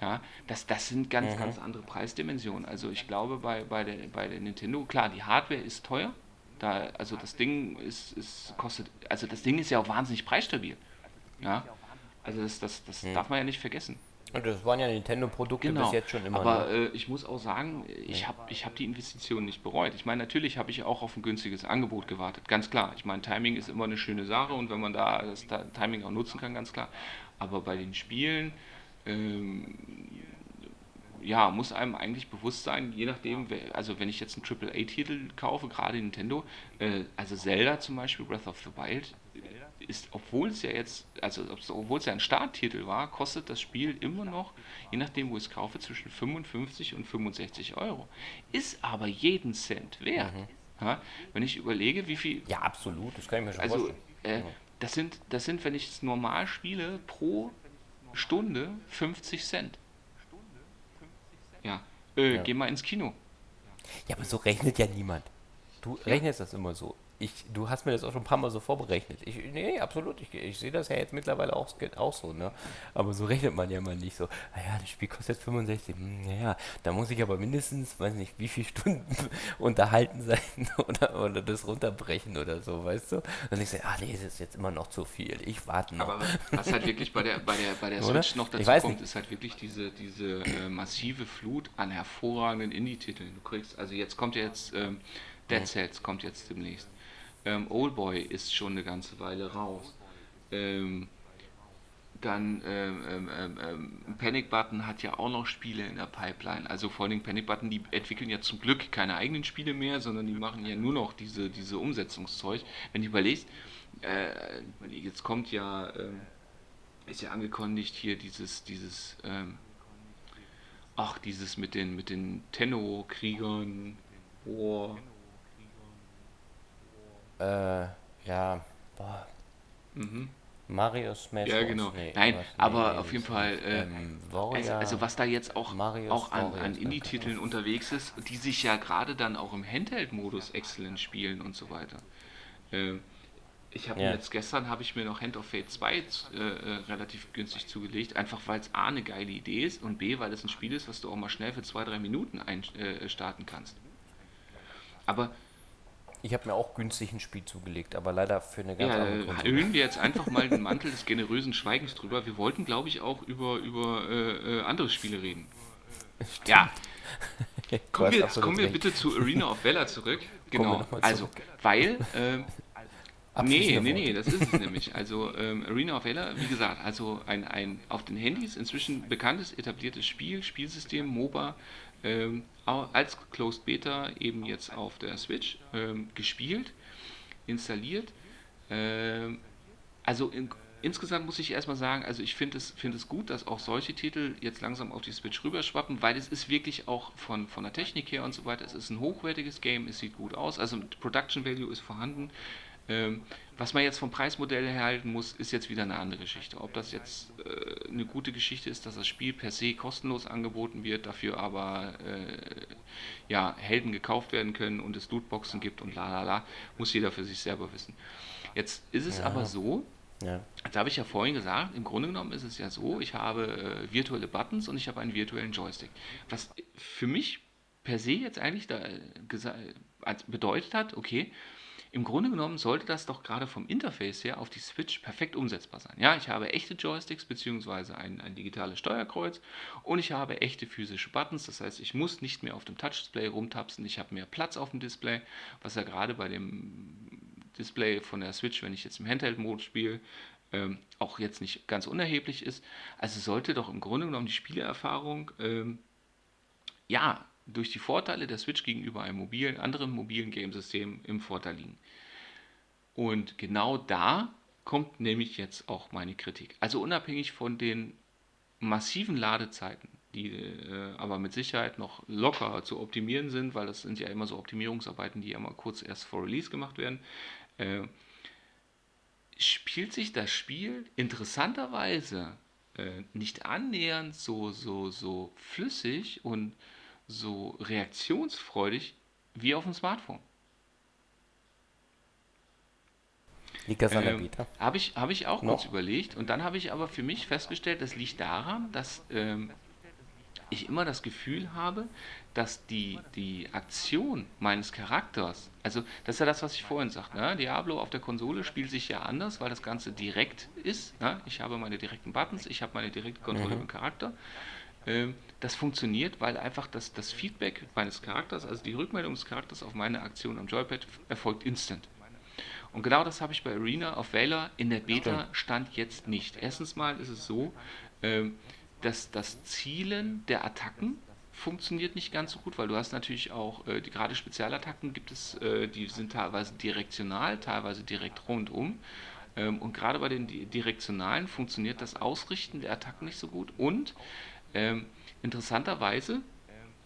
Ja, das, das sind ganz, mhm. ganz andere Preisdimensionen. Also ich glaube bei, bei, der, bei der Nintendo, klar, die Hardware ist teuer. Da, also das Ding ist, ist, kostet, also das Ding ist ja auch wahnsinnig preisstabil. Ja, also das, das, das hm. darf man ja nicht vergessen. Und das waren ja Nintendo-Produkte genau. bis jetzt schon immer. Aber ne? äh, ich muss auch sagen, ich habe ich hab die Investition nicht bereut. Ich meine, natürlich habe ich auch auf ein günstiges Angebot gewartet, ganz klar. Ich meine, Timing ist immer eine schöne Sache und wenn man da das Timing auch nutzen kann, ganz klar. Aber bei den Spielen, ähm, ja, muss einem eigentlich bewusst sein, je nachdem, also wenn ich jetzt einen AAA-Titel kaufe, gerade Nintendo, äh, also Zelda zum Beispiel, Breath of the Wild, ist, obwohl es ja jetzt, also obwohl es ja ein Starttitel war, kostet das Spiel immer noch, je nachdem, wo ich es kaufe, zwischen 55 und 65 Euro. Ist aber jeden Cent wert. Mhm. Ja, wenn ich überlege, wie viel. Ja, absolut, das kann ich mir schon also, vorstellen. Äh, das, sind, das sind, wenn ich es normal spiele, pro Stunde 50 Cent. Ja, äh, ja. geh mal ins Kino. Ja, aber so rechnet ja niemand. Du rechnest das immer so ich, du hast mir das auch schon ein paar Mal so vorberechnet. Ich, nee, absolut. Ich, ich sehe das ja jetzt mittlerweile auch, auch so, ne? Aber so rechnet man ja mal nicht so. Naja, ah das Spiel kostet 65. Naja, da muss ich aber mindestens, weiß nicht, wie viele Stunden (laughs) unterhalten sein (laughs) oder, oder das runterbrechen oder so, weißt du? Und ich sage, ah nee, das ist jetzt immer noch zu viel. Ich warte noch. Aber was halt wirklich bei der, bei der, bei der (laughs) Switch noch dazu kommt, nicht. ist halt wirklich diese, diese äh, massive Flut an hervorragenden Indie-Titeln. Du kriegst, also jetzt kommt ja jetzt ähm, Dead Cells kommt jetzt demnächst. Ähm, Oldboy ist schon eine ganze Weile raus. Ähm, dann ähm, ähm, ähm, ähm, Panic Button hat ja auch noch Spiele in der Pipeline. Also vor allem Panic Button, die entwickeln ja zum Glück keine eigenen Spiele mehr, sondern die machen ja nur noch diese, diese Umsetzungszeug. Wenn du überlegst, äh, jetzt kommt ja, äh, ist ja angekündigt hier dieses, dieses, ach, dieses mit den, mit den Tenno-Kriegern, War, äh, ja, boah. Mhm. Mario Smash Ja, genau. Nee, Nein, aber auf jeden Fall, äh, ähm, also, also, was da jetzt auch, auch an, an Indie-Titeln unterwegs ist, die sich ja gerade dann auch im Handheld-Modus exzellent spielen und so weiter. Äh, ich habe ja. jetzt gestern habe ich mir noch Hand of Fate 2 äh, äh, relativ günstig zugelegt, einfach weil es A eine geile Idee ist und B, weil es ein Spiel ist, was du auch mal schnell für zwei, drei Minuten einstarten äh, kannst. Aber ich habe mir auch günstig ein Spiel zugelegt, aber leider für eine ganz ja, andere Konsole. Erhöhen wir jetzt einfach mal den Mantel des generösen Schweigens drüber. Wir wollten, glaube ich, auch über, über äh, äh andere Spiele reden. Stimmt. Ja. (laughs) kommen wir, kommen wir bitte zu Arena of Valor zurück. (laughs) Genau. Also, weil. Äh, nee, nee, nee, das ist es nämlich. Also ähm, Arena of Valor, wie gesagt, also ein, ein auf den Handys inzwischen bekanntes, etabliertes Spiel, Spielsystem, MOBA, ähm, als Closed Beta eben jetzt auf der Switch ähm, gespielt, installiert. Ähm, also in, insgesamt muss ich erstmal sagen, also ich finde es, find es gut, dass auch solche Titel jetzt langsam auf die Switch rüberschwappen, weil es ist wirklich auch von, von der Technik her und so weiter, es ist ein hochwertiges Game, es sieht gut aus, also Production Value ist vorhanden. Ähm, was man jetzt vom Preismodell herhalten muss, ist jetzt wieder eine andere Geschichte. Ob das jetzt äh, eine gute Geschichte ist, dass das Spiel per se kostenlos angeboten wird, dafür aber äh, ja, Helden gekauft werden können und es Lootboxen gibt und la la la, muss jeder für sich selber wissen. Jetzt ist es ja. aber so, ja. da habe ich ja vorhin gesagt, im Grunde genommen ist es ja so, ich habe äh, virtuelle Buttons und ich habe einen virtuellen Joystick. Was für mich per se jetzt eigentlich da, äh, bedeutet hat, okay, im Grunde genommen sollte das doch gerade vom Interface her auf die Switch perfekt umsetzbar sein. Ja, ich habe echte Joysticks bzw. Ein, ein digitales Steuerkreuz und ich habe echte physische Buttons. Das heißt, ich muss nicht mehr auf dem Touchdisplay rumtapsen. Ich habe mehr Platz auf dem Display, was ja gerade bei dem Display von der Switch, wenn ich jetzt im Handheld-Modus spiele, ähm, auch jetzt nicht ganz unerheblich ist. Also sollte doch im Grunde genommen die Spielerfahrung ähm, ja durch die Vorteile der Switch gegenüber einem mobilen, anderen mobilen Gamesystem im Vorteil liegen. Und genau da kommt nämlich jetzt auch meine Kritik. Also unabhängig von den massiven Ladezeiten, die äh, aber mit Sicherheit noch locker zu optimieren sind, weil das sind ja immer so Optimierungsarbeiten, die ja mal kurz erst vor Release gemacht werden, äh, spielt sich das Spiel interessanterweise äh, nicht annähernd so, so, so flüssig und so reaktionsfreudig wie auf dem Smartphone. Liegt das an der Ähm, habe ich, habe ich auch kurz Noch? überlegt und dann habe ich aber für mich festgestellt, das liegt daran, dass ähm, ich immer das Gefühl habe, dass die, die Aktion meines Charakters, also das ist ja das, was ich vorhin sagte, ne? Diablo auf der Konsole spielt sich ja anders, weil das Ganze direkt ist. Ne? Ich habe meine direkten Buttons, ich habe meine direkte Kontrolle Mhm. über den Charakter. Ähm, das funktioniert, weil einfach das, das Feedback meines Charakters, also die Rückmeldung des Charakters auf meine Aktion am Joypad erfolgt instant. Und genau das habe ich bei Arena of Valor in der Beta stand jetzt nicht. Erstens mal ist es so, ähm, dass das Zielen der Attacken funktioniert nicht ganz so gut, weil du hast natürlich auch äh, die gerade Spezialattacken gibt es, äh, die sind teilweise direktional, teilweise direkt rundum. Ähm, und gerade bei den di- direktionalen funktioniert das Ausrichten der Attacken nicht so gut. Und ähm, interessanterweise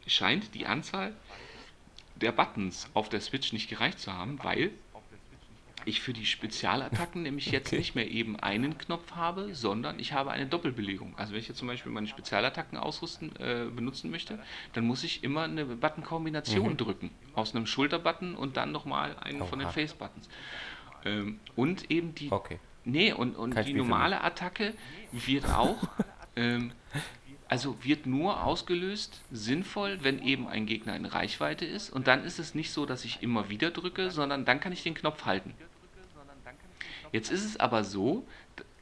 scheint die Anzahl der Buttons auf der Switch nicht gereicht zu haben, weil ich für die Spezialattacken nämlich jetzt Okay. nicht mehr eben einen Knopf habe, sondern ich habe eine Doppelbelegung. Also wenn ich jetzt zum Beispiel meine Spezialattacken ausrüsten, äh, benutzen möchte, dann muss ich immer eine Button-Kombination drücken. Aus einem Schulterbutton und dann nochmal einen von den. Face-Buttons. Ähm, und eben die Okay. Nee, und, und Kein die Spiel normale Attacke wird auch, (laughs) ähm, also wird nur ausgelöst, sinnvoll, wenn eben ein Gegner in Reichweite ist. Und dann ist es nicht so, dass ich immer wieder drücke, sondern dann kann ich den Knopf halten. Jetzt ist es aber so,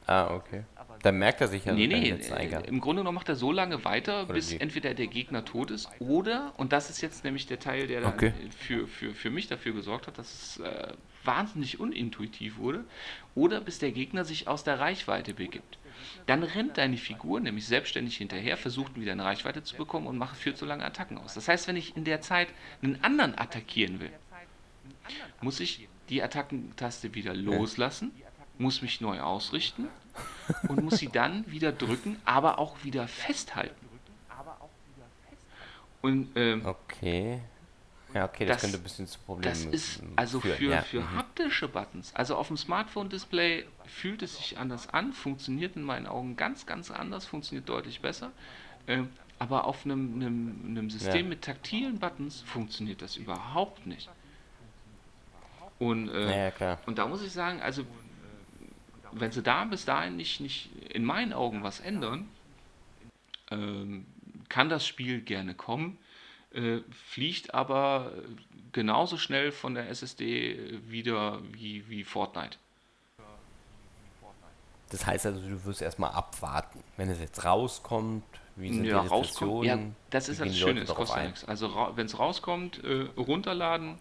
Ah, okay. Dann merkt er sich ja nee, nee, äh, im Grunde genommen macht er so lange weiter, Oder bis wie? entweder der Gegner tot ist oder, und das ist jetzt nämlich der Teil, der Okay. für, für, für mich dafür gesorgt hat, dass es äh, wahnsinnig unintuitiv wurde, oder bis der Gegner sich aus der Reichweite begibt. Dann rennt deine Figur nämlich selbstständig hinterher, versucht wieder eine Reichweite zu bekommen und macht, führt so lange Attacken aus. Das heißt, wenn ich in der Zeit einen anderen attackieren will, muss ich die Attackentaste wieder loslassen, muss mich neu ausrichten und muss sie dann wieder drücken, aber auch wieder festhalten. Und ähm, Okay. Ja, okay, das, Das- könnte ein bisschen zu Problemen das ist also für, ja. für mhm. haptische Buttons. Also auf dem Smartphone-Display fühlt es sich anders an, funktioniert in meinen Augen ganz, ganz anders, funktioniert deutlich besser. Ähm, aber auf einem, einem, einem System Ja. mit taktilen Buttons funktioniert das überhaupt nicht. Und, äh, Ja, und da muss ich sagen, also wenn sie da bis dahin nicht, nicht in meinen Augen was ändern, ähm, kann das Spiel gerne kommen, äh, fliegt aber genauso schnell von der SSD wieder wie, wie Fortnite. Das heißt also, du wirst erstmal abwarten. Wenn es jetzt rauskommt, wie sind Ja, die rauskommt. Ja, das ist das Schöne, es kostet nichts. Also wenn es rauskommt, äh, runterladen,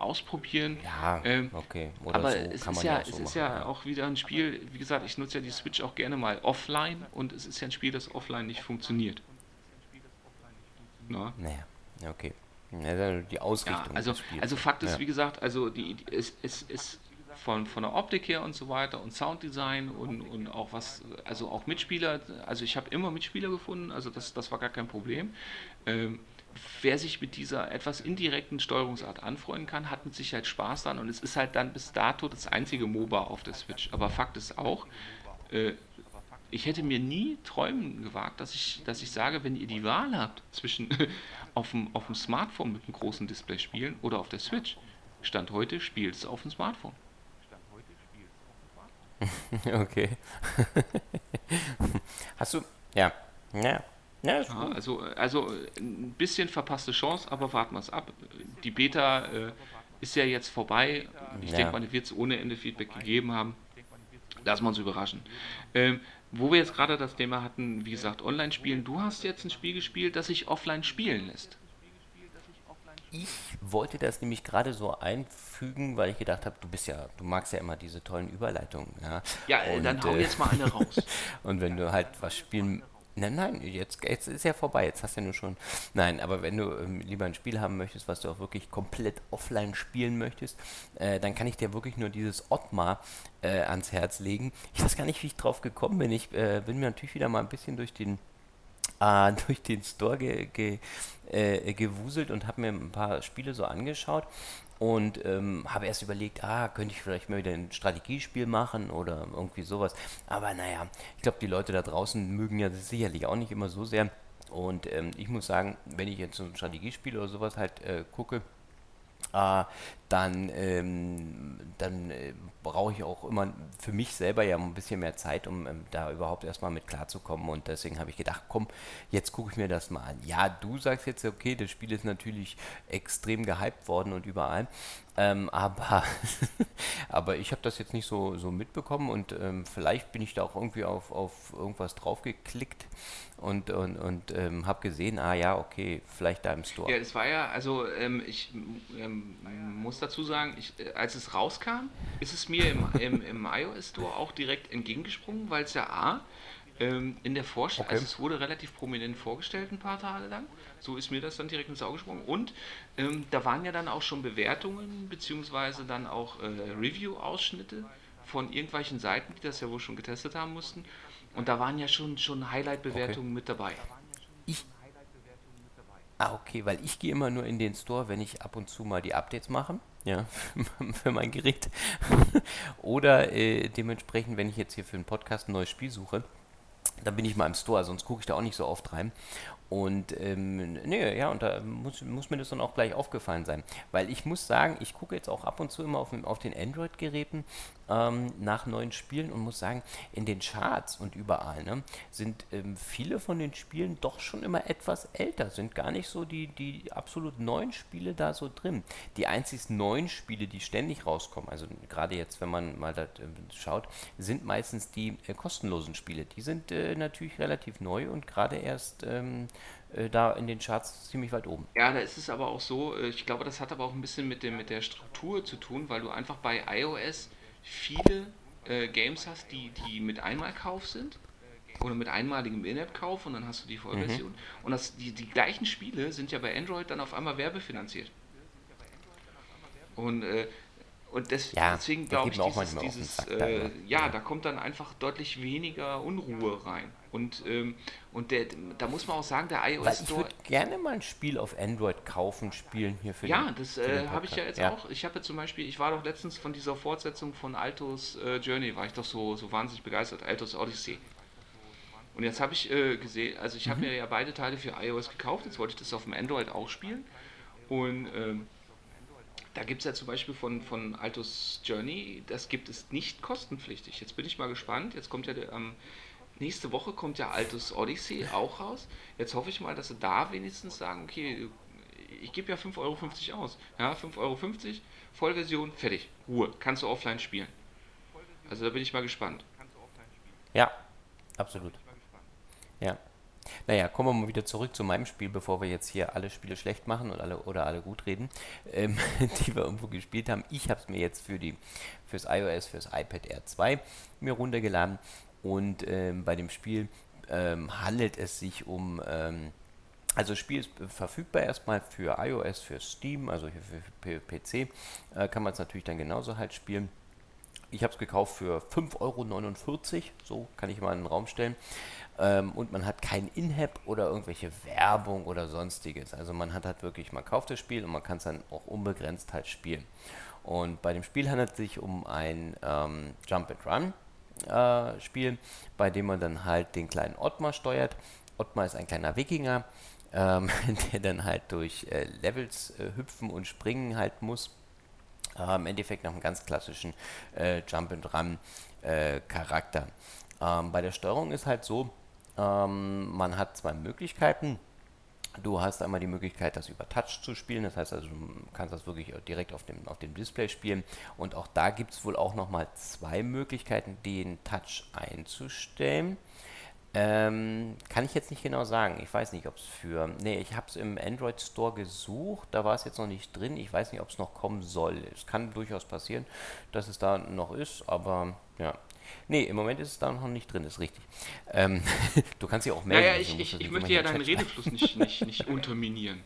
ausprobieren. Ja, Ähm, okay. Oder Aber so es ist ja, ja auch es so ist machen. ja auch wieder ein Spiel, wie gesagt, ich nutze ja die Switch auch gerne mal offline und es ist ja ein Spiel, das offline nicht funktioniert. Na? Naja, ja, okay. Ja, also die Ja, Ausrichtung also, des Spiels. also Fakt ist, Ja. wie gesagt, also die, die es, es ist von, von der Optik her und so weiter und Sounddesign und, und auch was, also auch Mitspieler, also ich habe immer Mitspieler gefunden, also das, das war gar kein Problem. Ähm, wer sich mit dieser etwas indirekten Steuerungsart anfreunden kann, hat mit Sicherheit Spaß daran und es ist halt dann bis dato das einzige MOBA auf der Switch. Aber Fakt ist auch, äh, ich hätte mir nie träumen gewagt, dass ich, dass ich sage, wenn ihr die Wahl habt zwischen (laughs) auf dem, auf dem Smartphone mit einem großen Display spielen oder auf der Switch, Stand heute spielt es auf dem Smartphone. (laughs) okay. (laughs) Hast du. Ja. Ja. Ja, Ja, also, also ein bisschen verpasste Chance, aber warten wir es ab. Die Beta äh, ist ja jetzt vorbei. Ich Ja. denke mal, wird es ohne Ende Feedback gegeben haben. Lassen wir uns überraschen. Ähm, wo wir jetzt gerade das Thema hatten, wie gesagt, Online-Spielen. Du hast jetzt ein Spiel gespielt, das sich offline spielen lässt. Ich wollte das nämlich gerade so einfügen, weil ich gedacht habe, du bist ja, du magst ja immer diese tollen Überleitungen. Ja, Ja, äh, dann Und, hau äh, jetzt mal eine raus. (laughs) Und wenn du halt was spielen Nein, nein, jetzt, jetzt ist ja vorbei. Jetzt hast du ja nur schon. Nein, aber wenn du ähm, lieber ein Spiel haben möchtest, was du auch wirklich komplett offline spielen möchtest, äh, dann kann ich dir wirklich nur dieses Ottmar äh, ans Herz legen. Ich weiß gar nicht, wie ich drauf gekommen bin. Ich äh, bin mir natürlich wieder mal ein bisschen durch den äh, (laughs) durch den Store ge, ge, äh, gewuselt und habe mir ein paar Spiele so angeschaut und ähm, habe erst überlegt, ah, könnte ich vielleicht mal wieder ein Strategiespiel machen oder irgendwie sowas. Aber naja, ich glaube, die Leute da draußen mögen ja sicherlich auch nicht immer so sehr. Und ähm, ich muss sagen, wenn ich jetzt so ein Strategiespiel oder sowas halt äh, gucke, äh, dann, ähm, dann äh, brauche ich auch immer für mich selber ja ein bisschen mehr Zeit, um ähm, da überhaupt erstmal mit klarzukommen. Und deswegen habe ich gedacht, komm, jetzt gucke ich mir das mal an. Ja, du sagst jetzt, okay, das Spiel ist natürlich extrem gehypt worden und überall. Ähm, aber, (laughs) aber ich habe das jetzt nicht so, so mitbekommen und ähm, vielleicht bin ich da auch irgendwie auf, auf irgendwas draufgeklickt und, und, und ähm, habe gesehen, ah ja, okay, vielleicht da im Store. Ja, das war ja, also ähm, ich ähm, muss dazu sagen, ich, äh, als es rauskam, ist es mir im, im, im iOS Store auch direkt entgegengesprungen, weil es ja A, ähm, in der Vorstellung, okay. also es wurde relativ prominent vorgestellt ein paar Tage lang. So ist mir das dann direkt ins Auge gesprungen. Und ähm, da waren ja dann auch schon Bewertungen, beziehungsweise dann auch äh, Review-Ausschnitte von irgendwelchen Seiten, die das ja wohl schon getestet haben mussten. Und da waren ja schon, schon Highlight-Bewertungen okay. mit dabei. Ich. Ah, okay, weil ich gehe immer nur in den Store, wenn ich ab und zu mal die Updates mache, ja, (laughs) für mein Gerät. (laughs) Oder äh, dementsprechend, wenn ich jetzt hier für einen Podcast ein neues Spiel suche, dann bin ich mal im Store, sonst gucke ich da auch nicht so oft rein. Und ähm, nee, ja, und da muss, muss mir das dann auch gleich aufgefallen sein. Weil ich muss sagen, ich gucke jetzt auch ab und zu immer auf, auf den Android-Geräten ähm, nach neuen Spielen und muss sagen, in den Charts und überall ne, sind ähm, viele von den Spielen doch schon immer etwas älter, sind gar nicht so die, die absolut neuen Spiele da so drin. Die einzig neuen Spiele, die ständig rauskommen, also gerade jetzt, wenn man mal da äh, schaut, sind meistens die äh, kostenlosen Spiele. Die sind äh, natürlich relativ neu und gerade erst ähm, äh, da in den Charts ziemlich weit oben. Ja, da ist es aber auch so, äh, ich glaube, das hat aber auch ein bisschen mit, dem, mit der Struktur zu tun, weil du einfach bei iOS viele äh, Games hast, die, die mit Einmalkauf sind oder mit einmaligem In-App-Kauf und dann hast du die Vollversion. Mhm. Und das, die, die gleichen Spiele sind ja bei Android dann auf einmal werbefinanziert. Und, äh, und des, ja, deswegen glaube ich, dieses, dieses äh, ja, ja, da kommt dann einfach deutlich weniger Unruhe rein. Und, ähm, und der, da muss man auch sagen, der iOS Weil ich Store. Ich würde gerne mal ein Spiel auf Android kaufen, spielen hier für Ja, den, das äh, habe ich ja jetzt ja. auch. Ich habe zum Beispiel, ich war doch letztens von dieser Fortsetzung von Altos äh, Journey, war ich doch so, so wahnsinnig begeistert, Altos Odyssey. Und jetzt habe ich äh, gesehen, also ich mhm. habe mir ja beide Teile für iOS gekauft, jetzt wollte ich das auf dem Android auch spielen. Und ähm, da gibt es ja zum Beispiel von, von Altos Journey, das gibt es nicht kostenpflichtig. Jetzt bin ich mal gespannt. Jetzt kommt ja der, am nächste Woche kommt ja Altus Odyssey auch raus. Jetzt hoffe ich mal, dass sie da wenigstens sagen, okay, ich gebe ja 5,50 Euro aus. Ja, 5,50 Euro, Vollversion, fertig. Ruhe. Kannst du offline spielen. Also da bin ich mal gespannt. Ja, absolut. Ja. Naja, kommen wir mal wieder zurück zu meinem Spiel, bevor wir jetzt hier alle Spiele schlecht machen und alle oder alle gut reden, ähm, (laughs) die wir irgendwo gespielt haben. Ich habe es mir jetzt für die fürs iOS, fürs iPad Air 2 mir runtergeladen und ähm, bei dem Spiel ähm, handelt es sich um, ähm, also das Spiel ist verfügbar erstmal für iOS, für Steam, also für, für PC äh, kann man es natürlich dann genauso halt spielen. Ich habe es gekauft für 5,49 Euro, so kann ich mal in den Raum stellen. Ähm, und man hat kein In-App oder irgendwelche Werbung oder sonstiges. Also man hat halt wirklich, man kauft das Spiel und man kann es dann auch unbegrenzt halt spielen. Und bei dem Spiel handelt es sich um ein ähm, Jump and Run äh, Spiel, bei dem man dann halt den kleinen Ottmar steuert. Ottmar ist ein kleiner Wikinger, ähm, (laughs) der dann halt durch äh, Levels äh, hüpfen und springen halt muss. Äh, Im Endeffekt nach einem ganz klassischen äh, Jump and Run äh, Charakter. Ähm, bei der Steuerung ist halt so, ähm, man hat zwei Möglichkeiten. Du hast einmal die Möglichkeit, das über Touch zu spielen. Das heißt also, du kannst das wirklich direkt auf dem, auf dem Display spielen. Und auch da gibt es wohl auch nochmal zwei Möglichkeiten, den Touch einzustellen. Ähm, kann ich jetzt nicht genau sagen. Ich weiß nicht, ob es für. Ne, ich habe es im Android Store gesucht. Da war es jetzt noch nicht drin. Ich weiß nicht, ob es noch kommen soll. Es kann durchaus passieren, dass es da noch ist. Aber ja, Nee, im Moment ist es da noch nicht drin, ist richtig. Ähm, (laughs) du kannst dich auch melden. Naja, also ich, ich, ich möchte ja deinen. Redefluss nicht, nicht, nicht unterminieren.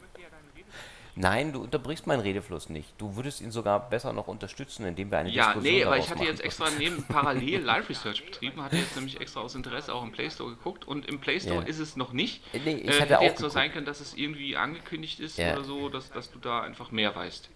Nein, du unterbrichst meinen Redefluss nicht. Du würdest ihn sogar besser noch unterstützen, indem wir eine Ja, Diskussion nee, aber ich hatte jetzt extra neben parallel Live Research betrieben, hatte jetzt nämlich extra aus Interesse auch im Play Store geguckt und im Play Store Ja. ist es noch nicht. Nee, ich äh, hatte hätte auch jetzt nur geguckt. sein können, dass es irgendwie angekündigt ist Ja. oder so, dass, dass du da einfach mehr weißt.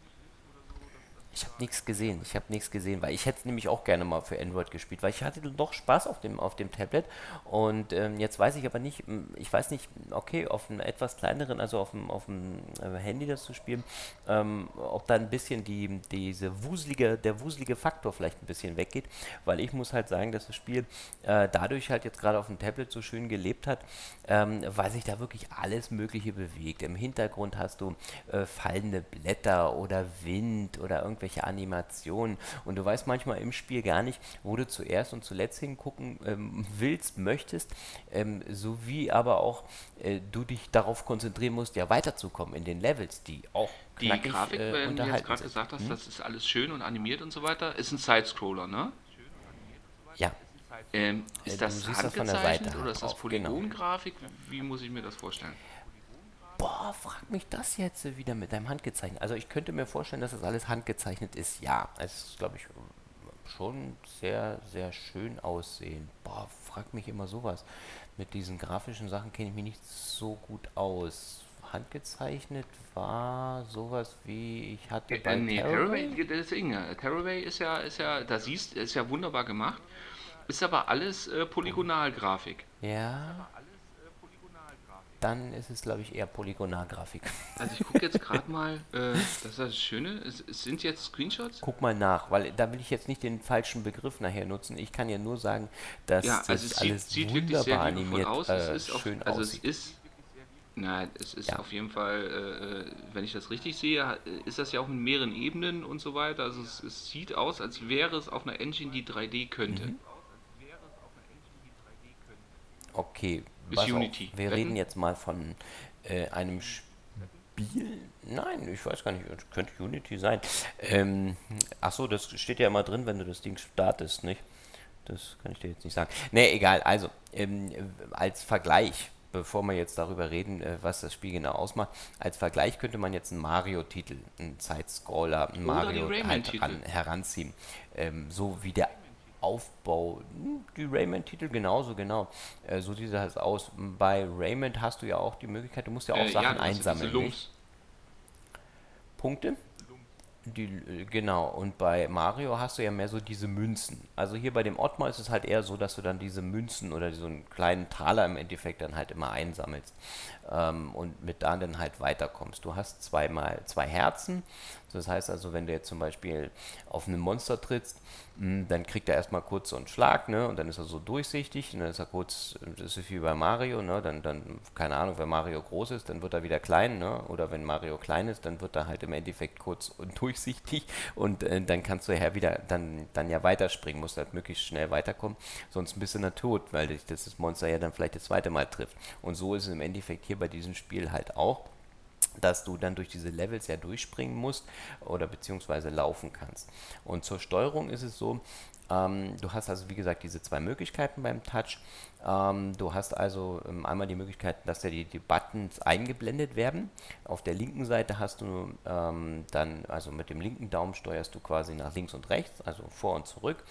Ich habe nichts gesehen. Ich habe nichts gesehen, weil ich hätte nämlich auch gerne mal für Android gespielt, weil ich hatte doch Spaß auf dem auf dem Tablet und ähm, jetzt weiß ich aber nicht, ich weiß nicht, okay, auf einem etwas kleineren, also auf dem auf dem äh, Handy das zu spielen, ähm, ob da ein bisschen die diese wuselige der wuselige Faktor vielleicht ein bisschen weggeht, weil ich muss halt sagen, dass das Spiel äh, dadurch halt jetzt gerade auf dem Tablet so schön gelebt hat, ähm, weil sich da wirklich alles Mögliche bewegt. Im Hintergrund hast du äh, fallende Blätter oder Wind oder irgendwelche Animationen und du weißt manchmal im Spiel gar nicht, wo du zuerst und zuletzt hingucken ähm, willst, möchtest, ähm, sowie aber auch äh, du dich darauf konzentrieren musst, ja weiterzukommen in den Levels, die auch Die knackig Grafik, äh, wenn du jetzt gerade gesagt hast, Hm? das ist alles schön und animiert und so weiter, ist ein Side-Scroller, ne? Ja, Ähm, Äh, ist du das siehst das von der handgezeichnet Seite oder halt ist das drauf, genau. Polygongrafik? Wie muss ich mir das vorstellen? Boah, frag mich das jetzt wieder mit deinem handgezeichnet. Also ich könnte mir vorstellen, dass das alles handgezeichnet ist. Ja, es ist, glaube ich, schon sehr, sehr schön aussehen. Boah, frag mich immer sowas. Mit diesen grafischen Sachen kenne ich mich nicht so gut aus. Handgezeichnet war sowas wie ich hatte bei Äh, nee, Terraway. Caraway ist ja, ist ja, da siehst, ist ja wunderbar gemacht, ist aber alles äh, Polygonalgrafik. Ja. Dann ist es, glaube ich, eher Polygonalgrafik. (laughs) Also ich gucke jetzt gerade mal, äh, das ist das Schöne, es, es sind jetzt Screenshots. Guck mal nach, weil da will ich jetzt nicht den falschen Begriff nachher nutzen. Ich kann ja nur sagen, dass Ja, das also es sieht, alles sieht wirklich sehr wunderbar liebevoll animiert aus. äh, Es ist auf, schön also es aussieht. ist, nein, es ist Ja. auf jeden Fall, äh, äh, wenn ich das richtig sehe, ist das ja auch in mehreren Ebenen und so weiter. Also es, es sieht aus, als wäre es auf einer Engine, die 3D könnte. Mhm. Okay, Ist pass auf. Unity. Wir Wetten? reden jetzt mal von äh, einem Spiel. Nein, ich weiß gar nicht, könnte Unity sein. Ähm, ach so, das steht ja immer drin, wenn du das Ding startest, nicht? Das kann ich dir jetzt nicht sagen. Nee, egal. Also, ähm, als Vergleich, bevor wir jetzt darüber reden, äh, was das Spiel genau ausmacht, als Vergleich könnte man jetzt einen Mario-Titel, einen Side-Scroller, einen Mario halt heranziehen. Ähm, so wie der Aufbau, hm, die Rayman-Titel genauso, genau. Äh, so sieht das aus. Bei Rayman hast du ja auch die Möglichkeit, du musst ja auch Äh, Sachen ja, einsammeln. nicht? Punkte? Die, äh, genau, und bei Mario hast du ja mehr so diese Münzen. Also hier bei dem Ottmar ist es halt eher so, dass du dann diese Münzen oder so einen kleinen Taler im Endeffekt dann halt immer einsammelst ähm, und mit da dann halt weiterkommst. Du hast zweimal zwei Herzen. Das heißt also, wenn du jetzt zum Beispiel auf ein Monster trittst, mh, dann kriegt er erstmal kurz so einen Schlag, ne? Und dann ist er so durchsichtig und dann ist er kurz, das ist wie bei Mario, ne? Dann, dann, keine Ahnung, wenn Mario groß ist, dann wird er wieder klein, ne? Oder wenn Mario klein ist, dann wird er halt im Endeffekt kurz und (laughs) durchsichtig und äh, dann kannst du ja wieder dann, dann ja weiterspringen, musst halt möglichst schnell weiterkommen, sonst bist du dann tot, weil dich das Monster ja dann vielleicht das zweite Mal trifft. Und so ist es im Endeffekt hier bei diesem Spiel halt auch dass du dann durch diese Levels ja durchspringen musst oder beziehungsweise laufen kannst. Und zur Steuerung ist es so, ähm, du hast also wie gesagt diese zwei Möglichkeiten beim Touch. Ähm, du hast also ähm, einmal die Möglichkeit, dass ja die, die Buttons eingeblendet werden. Auf der linken Seite hast du ähm, dann, also mit dem linken Daumen steuerst du quasi nach links und rechts, also vor und zurück.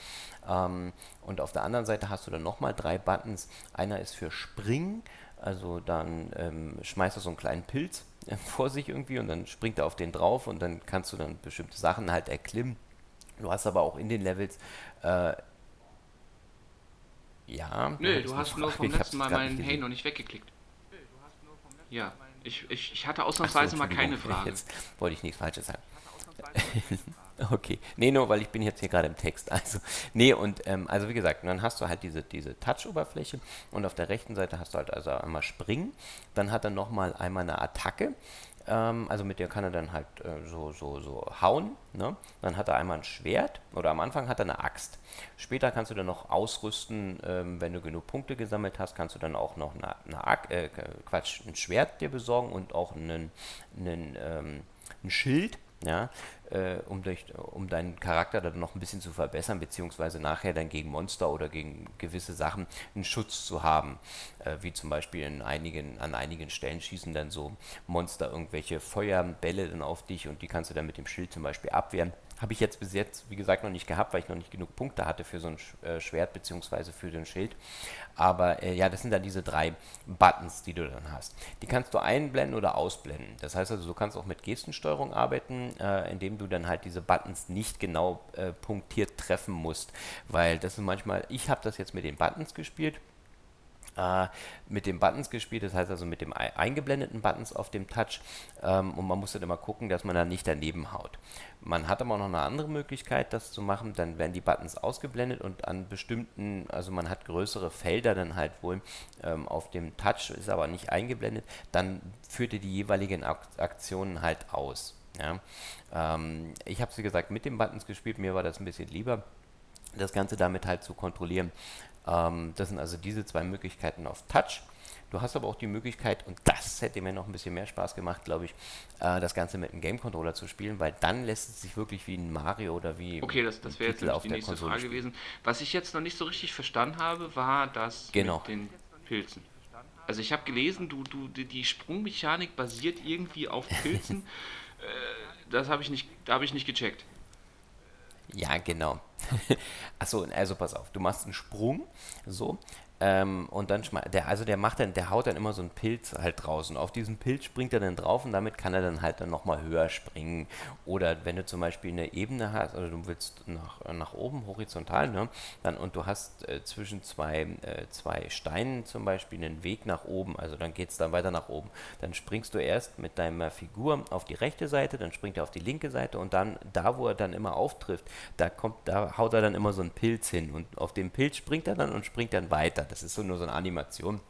Ähm, und auf der anderen Seite hast du dann nochmal drei Buttons. Einer ist für Springen, also dann ähm, schmeißt du so einen kleinen Pilz äh, (laughs) vor sich irgendwie und dann springt er auf den drauf und dann kannst du dann bestimmte Sachen halt erklimmen. Du hast aber auch in den Levels äh, ja. Nö, du hast nur vom letzten Mal meinen nicht Hey noch nicht weggeklickt. Ja, ich, ich, ich hatte Ach so, ausnahmsweise mal keine (laughs) Frage. Jetzt wollte ich nichts Falsches sagen. (laughs) Okay. Nee, nur weil ich bin jetzt hier gerade im Text. Also, nee, und ähm, also wie gesagt, dann hast du halt diese, diese Touch-Oberfläche und auf der rechten Seite hast du halt also einmal Springen. Dann hat er nochmal einmal eine Attacke. Ähm, also mit der kann er dann halt äh, so, so, so hauen. Ne? Dann hat er einmal ein Schwert oder am Anfang hat er eine Axt. Später kannst du dann noch ausrüsten, ähm, wenn du genug Punkte gesammelt hast, kannst du dann auch noch eine, eine äh, Quatsch, ein Schwert dir besorgen und auch einen, einen, ähm, ein Schild. Ja, äh, um, durch, um deinen Charakter dann noch ein bisschen zu verbessern, beziehungsweise nachher dann gegen Monster oder gegen gewisse Sachen einen Schutz zu haben. Äh, wie zum Beispiel in einigen, an einigen Stellen schießen dann so Monster irgendwelche Feuerbälle dann auf dich und die kannst du dann mit dem Schild zum Beispiel abwehren. Habe ich jetzt bis jetzt, wie gesagt, noch nicht gehabt, weil ich noch nicht genug Punkte hatte für so ein äh, Schwert bzw. für den Schild. Aber äh, ja, das sind dann diese drei Buttons, die du dann hast. Die kannst du einblenden oder ausblenden. Das heißt also, du kannst auch mit Gestensteuerung arbeiten, äh, indem du dann halt diese Buttons nicht genau äh, punktiert treffen musst. Weil das ist manchmal, ich habe das jetzt mit den Buttons gespielt äh, mit den Buttons gespielt, das heißt also mit dem eingeblendeten Buttons auf dem Touch ähm, und man muss dann immer gucken, dass man da nicht daneben haut. Man hat aber noch eine andere Möglichkeit, das zu machen, dann werden die Buttons ausgeblendet und an bestimmten, also man hat größere Felder dann halt wohl ähm, auf dem Touch, ist aber nicht eingeblendet, dann führt ihr die jeweiligen Aktionen halt aus. Ja? Ähm, ich habe, wie gesagt, mit den Buttons gespielt, mir war das ein bisschen lieber das Ganze damit halt zu kontrollieren. Ähm, das sind also diese zwei Möglichkeiten auf Touch. Du hast aber auch die Möglichkeit, und das hätte mir noch ein bisschen mehr Spaß gemacht, glaube ich, äh, das Ganze mit einem Game-Controller zu spielen, weil dann lässt es sich wirklich wie ein Mario oder wie. Okay, das, das wäre jetzt die nächste Konsole Frage spielen. gewesen. Was ich jetzt noch nicht so richtig verstanden habe, war das genau. mit den Pilzen. Also ich habe gelesen, du, du, die Sprungmechanik basiert irgendwie auf (laughs) Pilzen. äh, das habe ich nicht, da habe ich nicht gecheckt. Ja, genau. (laughs) Achso, also pass auf, du machst einen Sprung, so, ähm, und dann der, also der macht dann, der haut dann immer so einen Pilz halt draußen. Auf diesen Pilz springt er dann drauf und damit kann er dann halt dann nochmal höher springen. Oder wenn du zum Beispiel eine Ebene hast, also du willst nach, nach oben horizontal, ne? Dann, und du hast äh, zwischen zwei, äh, zwei Steinen zum Beispiel einen Weg nach oben, also dann geht es dann weiter nach oben. Dann springst du erst mit deiner Figur auf die rechte Seite, dann springt er auf die linke Seite und dann da, wo er dann immer auftrifft, da kommt, da haut er dann immer so einen Pilz hin und auf dem Pilz springt er dann und springt dann weiter. Das ist so nur so eine Animation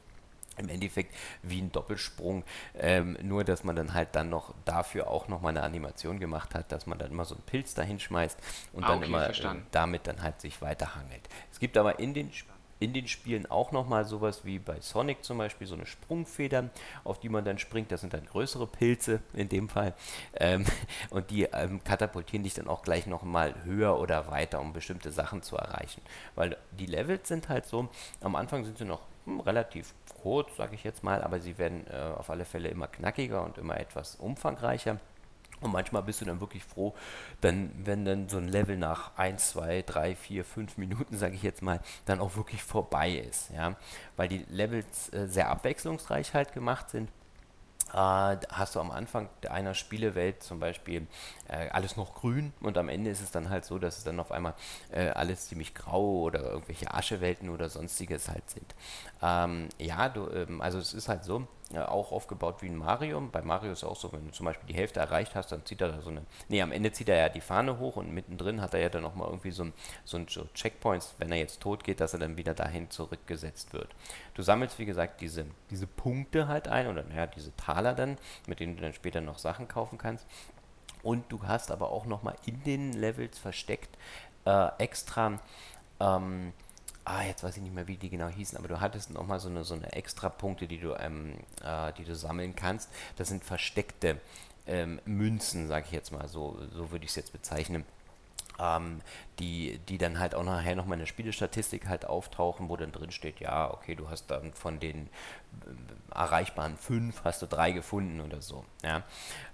im Endeffekt wie ein Doppelsprung, ähm, nur dass man dann halt dann noch dafür auch noch mal eine Animation gemacht hat, dass man dann immer so einen Pilz dahin schmeißt und ah, dann okay, immer äh, damit dann halt sich weiterhangelt. Es gibt aber in den Spielen in den Spielen auch nochmal sowas wie bei Sonic zum Beispiel, so eine Sprungfeder, auf die man dann springt. Das sind dann größere Pilze in dem Fall. Ähm, (laughs) und die ähm, katapultieren dich dann auch gleich nochmal höher oder weiter, um bestimmte Sachen zu erreichen. Weil die Levels sind halt so, am Anfang sind sie noch hm, relativ kurz, sage ich jetzt mal, aber sie werden äh, auf alle Fälle immer knackiger und immer etwas umfangreicher. Und manchmal bist du dann wirklich froh, dann, wenn dann so ein Level nach 1, 2, 3, 4, 5 Minuten, sage ich jetzt mal, dann auch wirklich vorbei ist. Ja? Weil die Levels äh, sehr abwechslungsreich halt gemacht sind äh, hast du am Anfang einer Spielewelt zum Beispiel äh, alles noch grün und am Ende ist es dann halt so, dass es dann auf einmal äh, alles ziemlich grau oder irgendwelche Aschewelten oder sonstiges halt sind. Ähm, ja, du, ähm, also es ist halt so, auch aufgebaut wie ein Mario. Bei Mario ist es auch so, wenn du zum Beispiel die Hälfte erreicht hast, dann zieht er da so eine. Nee, am Ende zieht er ja die Fahne hoch und mittendrin hat er ja dann nochmal irgendwie so ein, so ein Checkpoints, wenn er jetzt tot geht, dass er dann wieder dahin zurückgesetzt wird. Du sammelst, wie gesagt, diese, diese Punkte halt ein oder naja, diese Taler dann, mit denen du dann später noch Sachen kaufen kannst. Und du hast aber auch nochmal in den Levels versteckt äh, extra ähm, ah, jetzt weiß ich nicht mehr, wie die genau hießen, aber du hattest nochmal so eine, so eine extra Punkte, die du, ähm, äh, die du sammeln kannst. Das sind versteckte ähm, Münzen, sage ich jetzt mal, so, so würde ich es jetzt bezeichnen. Ähm, die, die dann halt auch nachher nochmal in der Spielestatistik halt auftauchen, wo dann drin steht, ja, okay, du hast dann von den äh, erreichbaren fünf, hast du drei gefunden oder so. Ja.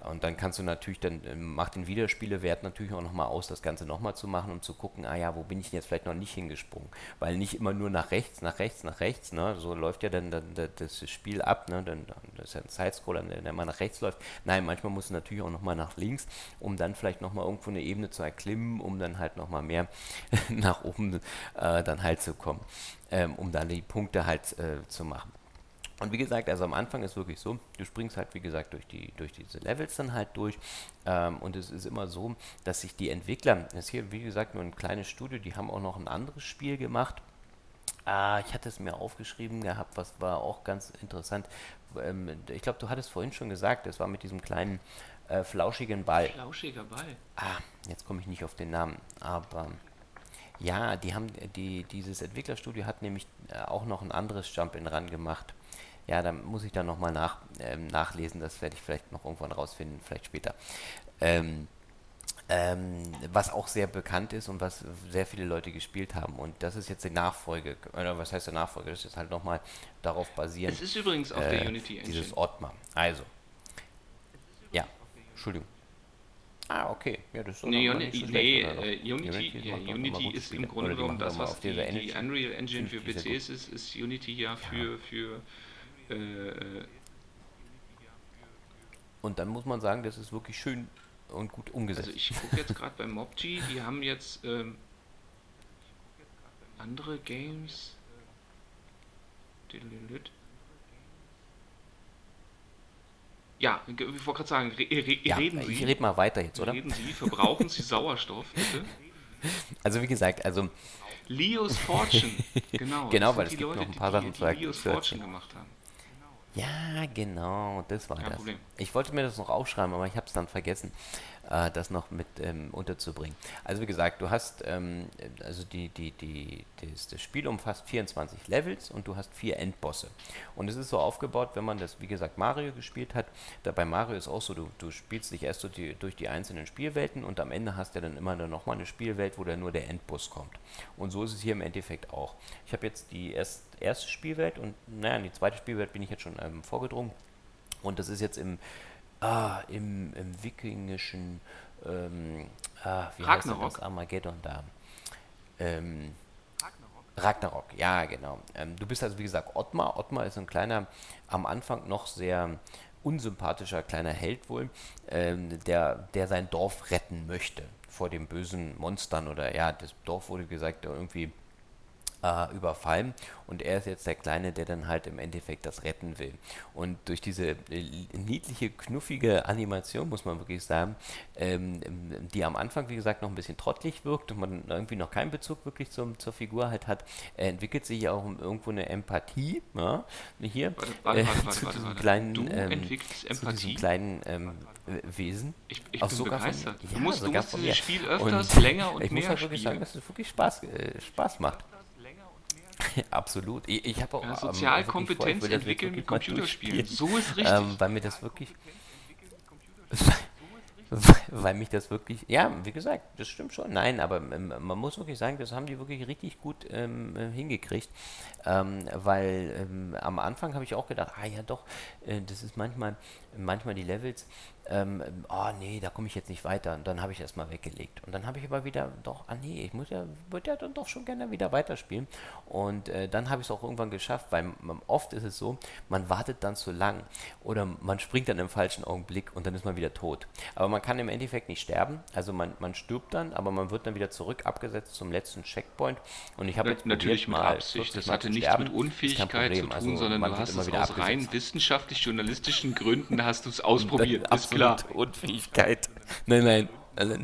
Und dann kannst du natürlich, dann äh, macht den Wiederspielewert natürlich auch nochmal aus, das Ganze nochmal zu machen, um zu gucken, ah ja, wo bin ich jetzt vielleicht noch nicht hingesprungen? Weil nicht immer nur nach rechts, nach rechts, nach rechts, ne? so läuft ja dann, dann, das Spiel ab, ne? dann, das ist ja ein Sidescroller, der immer nach rechts läuft. Nein, manchmal muss du natürlich auch nochmal nach links, um dann vielleicht nochmal irgendwo eine Ebene zu erklimmen, um dann halt nochmal mehr (laughs) nach oben äh, dann halt zu kommen, ähm, um dann die Punkte halt äh, zu machen. Und wie gesagt, also am Anfang ist wirklich so, du springst halt wie gesagt durch die durch diese Levels dann halt durch ähm, und es ist immer so, dass sich die Entwickler, das ist hier wie gesagt nur ein kleines Studio, die haben auch noch ein anderes Spiel gemacht. Ah, ich hatte es mir aufgeschrieben gehabt, was war auch ganz interessant. Ähm, ich glaube, du hattest vorhin schon gesagt, es war mit diesem kleinen äh, flauschigen Ball. Flauschiger Ball. Ah, jetzt komme ich nicht auf den Namen, aber ja, die haben die dieses Entwicklerstudio hat nämlich äh, auch noch ein anderes Jump in Run gemacht. Ja, da muss ich dann nochmal nach, ähm, nachlesen, das werde ich vielleicht noch irgendwann rausfinden, vielleicht später. Ähm, Ähm, was auch sehr bekannt ist und was sehr viele Leute gespielt haben. Und das ist jetzt die Nachfolge, oder was heißt der Nachfolge? Das ist halt nochmal darauf basierend. Es ist übrigens auf äh, der Unity Engine. Dieses Ottmar. Also. Ja, Entschuldigung. Ah, okay. Ja, das ist Nee, nicht so schlecht, nee doch? äh, Unity, ja, Unity ist im Grunde genommen das, was auf die, die. Unreal Engine für PCs ist, ist Unity ja für, für äh, äh, Und dann muss man sagen, das ist wirklich schön und gut umgesetzt. Also ich gucke jetzt gerade bei Mobg, die haben jetzt ähm, andere Games. Ja, ich wollte gerade sagen, re re ja, reden ich Sie. rede mal weiter jetzt, oder? Reden Sie, verbrauchen Sie (laughs) Sauerstoff, bitte. Also wie gesagt, also Leo's Fortune, (laughs) genau. Genau, weil es gibt Leute, noch ein paar die, Sachen die zu- Leo's zu Fortune gemacht haben. Ja, genau, das war Kein das. Problem. Ich wollte mir das noch aufschreiben, aber ich habe es dann vergessen, äh, das noch mit ähm, unterzubringen. Also wie gesagt, du hast, ähm, also die, die, die, das, das Spiel umfasst 24 Levels und du hast vier Endbosse. Und es ist so aufgebaut, wenn man das, wie gesagt, Mario gespielt hat, da bei Mario ist auch so, du, du spielst dich erst durch die, durch die einzelnen Spielwelten und am Ende hast du dann immer dann nochmal eine Spielwelt, wo dann nur der Endboss kommt. Und so ist es hier im Endeffekt auch. Ich habe jetzt die erst, erste Spielwelt und naja, in die zweite Spielwelt bin ich jetzt schon ähm, vorgedrungen. Und das ist jetzt im, ah, im, im wikingischen, ähm, ah, wie heißt Ragnarok. das Armageddon da? Ähm, Ragnarok, ja, genau. Ähm, du bist also, wie gesagt, Ottmar. Ottmar ist ein kleiner, am Anfang noch sehr unsympathischer kleiner Held wohl, ähm, der, der sein Dorf retten möchte vor den bösen Monstern oder ja, das Dorf wurde gesagt irgendwie äh, überfallen und er ist jetzt der Kleine, der dann halt im Endeffekt das retten will. Und durch diese äh, niedliche, knuffige Animation, muss man wirklich sagen, ähm, die am Anfang, wie gesagt, noch ein bisschen trottelig wirkt und man irgendwie noch keinen Bezug wirklich zum, zur Figur halt hat, entwickelt sich auch irgendwo eine Empathie, ja, hier, Warte, warte, äh, warte, warte, zu warte, diesem warte. kleinen, Du ähm, zu diesem kleinen ähm, äh, Wesen. Ich, ich Auch bin sogar von- begeistert. ja, du musst, du musst von dieses. Spiel öfters, Und länger und ich muss mehr halt wirklich sagen, spielen. dass es wirklich Spaß, äh, Spaß macht. (laughs) Absolut. Ich, ich habe auch Ja, ähm, Sozialkompetenz vor, entwickeln mit Computerspielen. So ist richtig. Ähm, weil mir das wirklich. (laughs) weil mich das wirklich. Ja, wie gesagt, das stimmt schon. Nein, aber ähm, man muss wirklich sagen, das haben die wirklich richtig gut ähm, äh, hingekriegt. Ähm, weil ähm, am Anfang habe ich auch gedacht, ah ja doch, äh, das ist manchmal, manchmal die Levels, ähm, oh nee, da komme ich jetzt nicht weiter. Und dann habe ich erstmal weggelegt. Und dann habe ich aber wieder, doch, ah nee, ich muss ja, würde ja dann doch schon gerne wieder weiterspielen. Und äh, dann habe ich es auch irgendwann geschafft, weil man, oft ist es so, man wartet dann zu lang oder man springt dann im falschen Augenblick und dann ist man wieder tot. Aber man kann im Endeffekt nicht sterben. Also man, man stirbt dann, aber man wird dann wieder zurück abgesetzt zum letzten Checkpoint. Und ich habe jetzt Natürlich mit mal Absicht. 40 Das Mal hatte nichts sterben. mit Unfähigkeit zu tun, Also sondern man du hast es aus rein wissenschaftlich-journalistischen Gründen hast du es ausprobiert. (laughs) Klar. Unfähigkeit. Nein, nein. Also,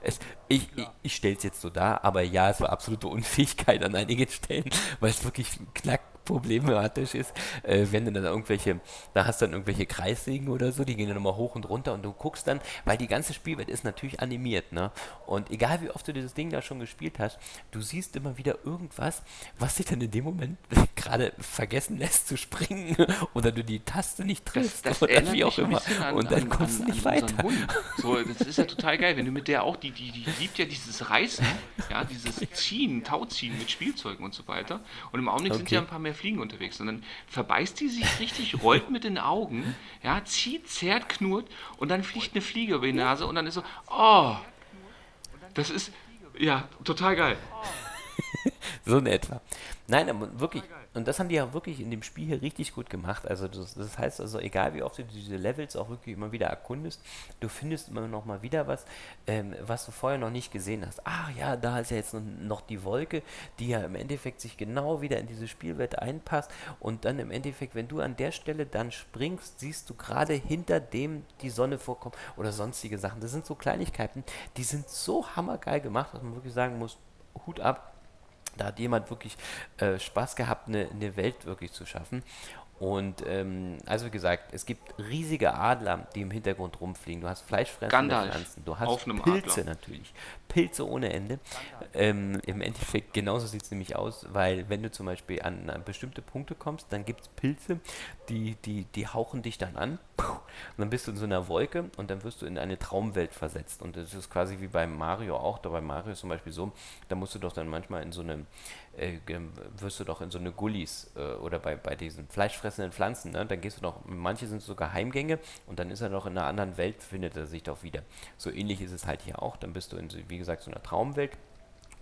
es, ich ich, ich stelle es jetzt so dar, aber ja, es war absolute Unfähigkeit an einigen Stellen, weil es wirklich knack problematisch ist, äh, wenn du dann irgendwelche, da hast du dann irgendwelche Kreissägen oder so, die gehen dann immer hoch und runter und du guckst dann, weil die ganze Spielwelt ist natürlich animiert, ne? Und egal wie oft du dieses Ding da schon gespielt hast, du siehst immer wieder irgendwas, was dich dann in dem Moment (laughs) gerade vergessen lässt zu springen (laughs) oder du die Taste nicht Das, triffst das oder erinnert wie auch immer. an, und dann an, kommst an, du nicht an weiter. (laughs) So, das ist ja total geil, wenn du mit der auch, die, die, die liebt ja dieses Reißen, ja, dieses Ziehen, Tauziehen mit Spielzeugen und so weiter. Und im Augenblick sind Okay. ja ein paar mehr Fliegen unterwegs. Dann verbeißt die sich richtig, rollt mit den Augen, ja, zieht, zerrt, knurrt und dann fliegt eine Fliege über die Nase und dann ist so, oh, das ist, ja, total geil. (laughs) So in etwa. Nein, aber wirklich, und das haben die ja wirklich in dem Spiel hier richtig gut gemacht. Also das, das heißt also, egal wie oft du diese Levels auch wirklich immer wieder erkundest, du findest immer noch mal wieder was, ähm, was du vorher noch nicht gesehen hast. Ach ja, da ist ja jetzt noch- die Wolke, die ja im Endeffekt sich genau wieder in diese Spielwelt einpasst. Und dann im Endeffekt, wenn du an der Stelle dann springst, siehst du gerade hinter dem die Sonne vorkommt oder sonstige Sachen. Das sind so Kleinigkeiten, die sind so hammergeil gemacht, dass man wirklich sagen muss, Hut ab. Da hat jemand wirklich äh, Spaß gehabt, eine, eine Welt wirklich zu schaffen. Und ähm, also wie gesagt, es gibt riesige Adler, die im Hintergrund rumfliegen. Du hast fleischfressende Pflanzen. Du hast einem Pilze Adler. natürlich. Pilze ohne Ende. Ähm, Im Endeffekt genauso sieht es nämlich aus, weil wenn du zum Beispiel an, an bestimmte Punkte kommst, dann gibt es Pilze, die, die, die hauchen dich dann an. Und dann bist du in so einer Wolke und dann wirst du in eine Traumwelt versetzt. Und das ist quasi wie bei Mario auch. Da bei Mario ist zum Beispiel so, da musst du doch dann manchmal in so eine, äh, wirst du doch in so eine Gullis äh, oder bei, bei diesen fleischfressenden Pflanzen, ne? dann gehst du noch, manche sind sogar Heimgänge und dann ist er noch in einer anderen Welt, findet er sich doch wieder. So ähnlich ist es halt hier auch. Dann bist du in, wie gesagt, so einer Traumwelt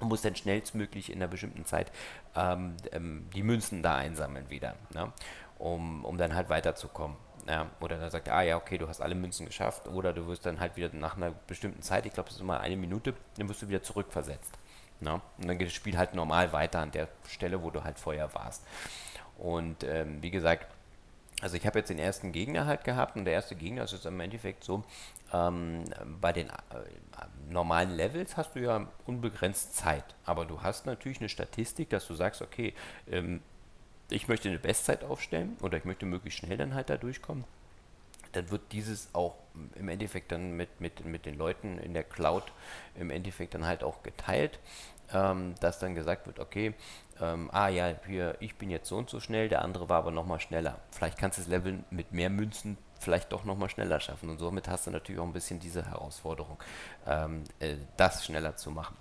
und muss dann schnellstmöglich in einer bestimmten Zeit ähm, ähm, die Münzen da einsammeln wieder, ne? um, um dann halt weiterzukommen. Ja, oder dann sagt, ah ja, okay, du hast alle Münzen geschafft, oder du wirst dann halt wieder nach einer bestimmten Zeit, ich glaube, es ist immer eine Minute, dann wirst du wieder zurückversetzt. Ne? Und dann geht das Spiel halt normal weiter an der Stelle, wo du halt vorher warst. Und ähm, wie gesagt, also ich habe jetzt den ersten Gegner halt gehabt und der erste Gegner ist jetzt im Endeffekt so, ähm, bei den äh, normalen Levels hast du ja unbegrenzt Zeit, aber du hast natürlich eine Statistik, dass du sagst, okay, ähm, ich möchte eine Bestzeit aufstellen oder ich möchte möglichst schnell dann halt da durchkommen. Dann wird dieses auch im Endeffekt dann mit, mit, mit den Leuten in der Cloud im Endeffekt dann halt auch geteilt, ähm, dass dann gesagt wird, okay, ähm, ah ja, hier, ich bin jetzt so und so schnell, der andere war aber nochmal schneller. Vielleicht kannst du das Level mit mehr Münzen vielleicht doch nochmal schneller schaffen. Und somit hast du natürlich auch ein bisschen diese Herausforderung, ähm, äh, das schneller zu machen.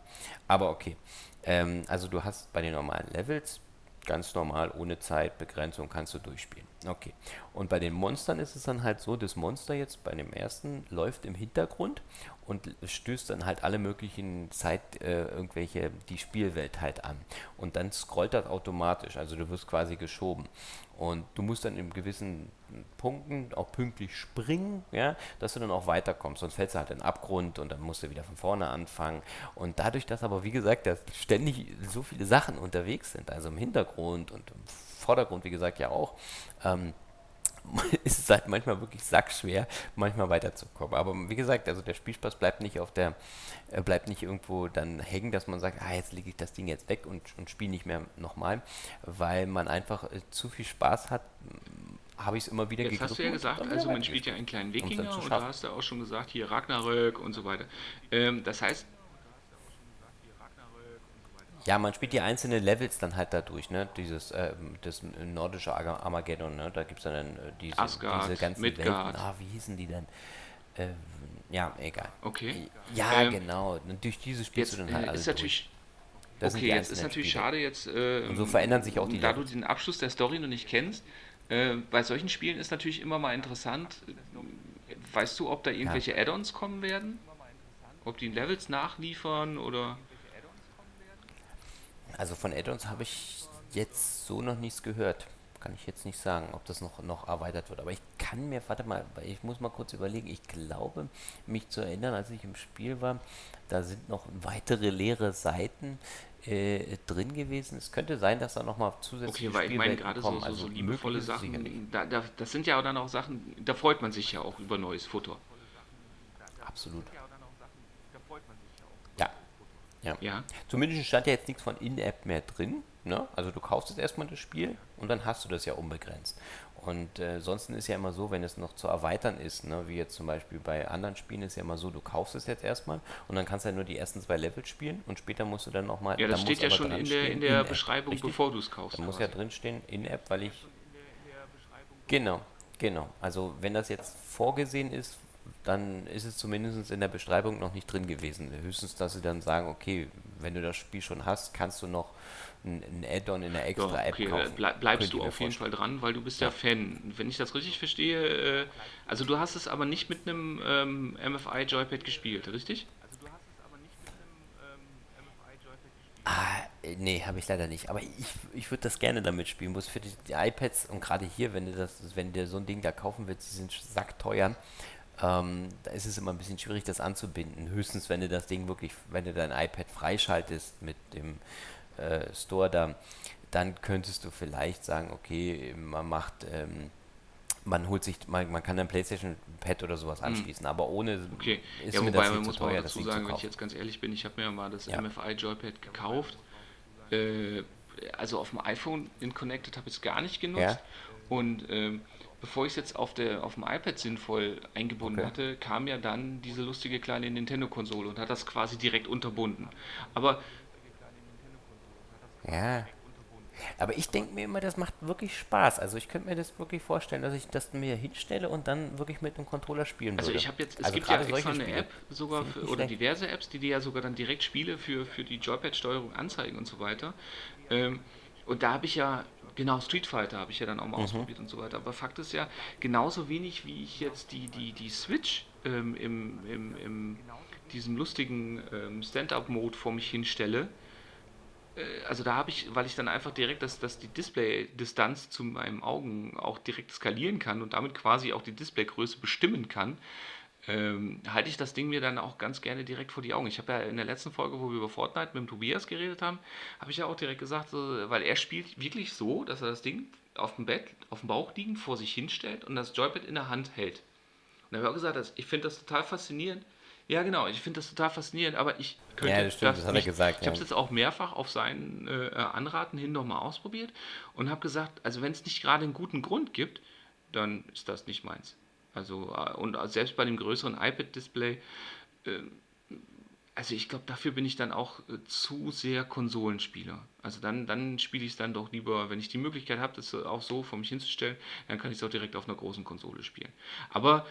Aber okay, ähm, also du hast bei den normalen Levels ganz normal, ohne Zeitbegrenzung kannst du durchspielen. Okay. Und bei den Monstern ist es dann halt so, das Monster jetzt bei dem ersten läuft im Hintergrund und stößt dann halt alle möglichen Zeit, äh, irgendwelche, die Spielwelt halt an. Und dann scrollt das automatisch, also du wirst quasi geschoben. Und du musst dann in gewissen Punkten auch pünktlich springen, ja, dass du dann auch weiterkommst. Sonst fällst du halt in den Abgrund und dann musst du wieder von vorne anfangen. Und dadurch, dass aber, wie gesagt, dass ständig so viele Sachen unterwegs sind, also im Hintergrund und im Vordergrund, wie gesagt, ja auch, ähm, (laughs) ist es halt manchmal wirklich sackschwer, manchmal weiterzukommen. Aber wie gesagt, also der Spielspaß bleibt nicht auf der, äh, bleibt nicht irgendwo dann hängen, dass man sagt, ah, jetzt lege ich das Ding jetzt weg und, und spiele nicht mehr nochmal, weil man einfach äh, zu viel Spaß hat, habe ich es immer wieder Jetzt hast du ja gesagt, also man spielt ja einen kleinen Wikinger und da hast du auch schon gesagt, hier Ragnarök und so weiter. Ähm, das heißt, ja, man spielt die einzelnen Levels dann halt dadurch, ne? Dieses, äh, das nordische Armageddon, ne? Da gibt es dann äh, diese, Asgard, diese ganzen Midgard. Welten. Ah, wie hießen die denn? Äh, ja, egal. Okay. Ja, ähm, genau. Und durch diese spielst jetzt, du dann halt äh, alles ist natürlich, Das okay, jetzt ist natürlich Spiele. schade, jetzt, äh, Und so verändern sich auch die da Level. du den Abschluss der Story noch nicht kennst, äh, bei solchen Spielen ist natürlich immer mal interessant, äh, weißt du, ob da irgendwelche Add-ons kommen werden? Ob die Levels nachliefern oder... Also von Add-ons habe ich jetzt so noch nichts gehört. Kann ich jetzt nicht sagen, ob das noch, noch erweitert wird. Aber ich kann mir, warte mal, ich muss mal kurz überlegen. Ich glaube, mich zu erinnern, als ich im Spiel war, da sind noch weitere leere Seiten äh, drin gewesen. Es könnte sein, dass da nochmal zusätzliche Okay, weil ich meine gerade so, so, Also so liebevolle. Sachen, da, da, das sind ja dann auch Sachen, da freut man sich ja auch über neues Futter. Absolut. Ja. Ja. Zumindest stand ja jetzt nichts von In-App mehr drin. Ne? Also du kaufst jetzt erstmal das Spiel und dann hast du das ja unbegrenzt. Und äh, sonst ist ja immer so, wenn es noch zu erweitern ist, ne? wie jetzt zum Beispiel bei anderen Spielen ist ja immer so, du kaufst es jetzt erstmal und dann kannst du ja nur die ersten zwei Levels spielen und später musst du dann nochmal. ja, das steht ja schon in der, in der In-App, Beschreibung, richtig? bevor du es kaufst. Da muss ja drinstehen In-App, weil ich. Genau, genau. Also wenn das jetzt vorgesehen ist, dann ist es zumindest in der Beschreibung noch nicht drin gewesen. Höchstens, dass sie dann sagen, okay, wenn du das Spiel schon hast, kannst du noch ein, ein Add-on in der Ja, extra App okay, kaufen. ble bleibst du auf jeden vorstellen. Fall dran, weil du bist ja, Ja. Fan. Wenn ich das richtig verstehe, äh, also du hast es aber nicht mit einem ähm, MFI Joypad gespielt, richtig? Ah, äh, nee, habe ich leider nicht. Aber ich, ich würde das gerne damit spielen. Muss für die, die iPads und gerade hier, wenn du das, wenn dir so ein Ding da kaufen willst, die sind sackteuer. Ähm, da ist es immer ein bisschen schwierig, das anzubinden. Höchstens, wenn du das Ding wirklich, wenn du dein iPad freischaltest mit dem äh, Store da, dann könntest du vielleicht sagen, okay, man macht, ähm, man holt sich, man, man kann ein PlayStation Pad oder sowas anschließen, aber ohne. Okay, ist ja, mir wobei das man nicht muss man teuer, das dazu sagen, wenn ich jetzt ganz ehrlich bin, ich habe mir ja mal das Ja. MFI Joypad gekauft. Äh, also auf dem iPhone in Connected habe ich es gar nicht genutzt. Ja. Und ähm, bevor ich es jetzt auf, der, auf dem iPad sinnvoll eingebunden Okay. hatte, kam ja dann diese lustige kleine Nintendo-Konsole und hat das quasi direkt unterbunden. Aber Ja. Aber ich denke mir immer, das macht wirklich Spaß. Also ich könnte mir das wirklich vorstellen, dass ich das mir hinstelle und dann wirklich mit einem Controller spielen Also würde. ich habe jetzt, es Also gibt ja extra solche eine Spiele App sogar für, oder schlecht. diverse Apps, die dir ja sogar dann direkt Spiele für, für die Joypad-Steuerung anzeigen und so weiter. Ähm, und da habe ich ja, genau, Street Fighter habe ich ja dann auch mal Mhm. ausprobiert und so weiter. Aber Fakt ist ja, genauso wenig wie ich jetzt die, die, die Switch ähm, im, im, im diesem lustigen ähm, Stand-Up-Mode vor mich hinstelle, äh, also da habe ich, weil ich dann einfach direkt, dass, dass die Display-Distanz zu meinen Augen auch direkt skalieren kann und damit quasi auch die Displaygröße bestimmen kann, ähm, halte ich das Ding mir dann auch ganz gerne direkt vor die Augen. Ich habe ja in der letzten Folge, wo wir über Fortnite mit dem Tobias geredet haben, habe ich ja auch direkt gesagt, weil er spielt wirklich so, dass er das Ding auf dem Bett, auf dem Bauch liegend vor sich hinstellt und das Joypad in der Hand hält. Und da habe ich auch gesagt, ich finde das total faszinierend. Ja, genau, ich finde das total faszinierend, aber ich könnte Ja, das stimmt, das er nicht. gesagt, Ich habe es ja. jetzt auch mehrfach auf seinen äh, Anraten hin nochmal ausprobiert und habe gesagt, also wenn es nicht gerade einen guten Grund gibt, dann ist das nicht meins. Also, äh, und selbst bei dem größeren iPad-Display, äh, also ich glaube, dafür bin ich dann auch äh, zu sehr Konsolenspieler. Also dann, dann spiele ich es dann doch lieber, wenn ich die Möglichkeit habe, das äh, auch so vor mich hinzustellen, dann kann ich es auch direkt auf einer großen Konsole spielen. Aber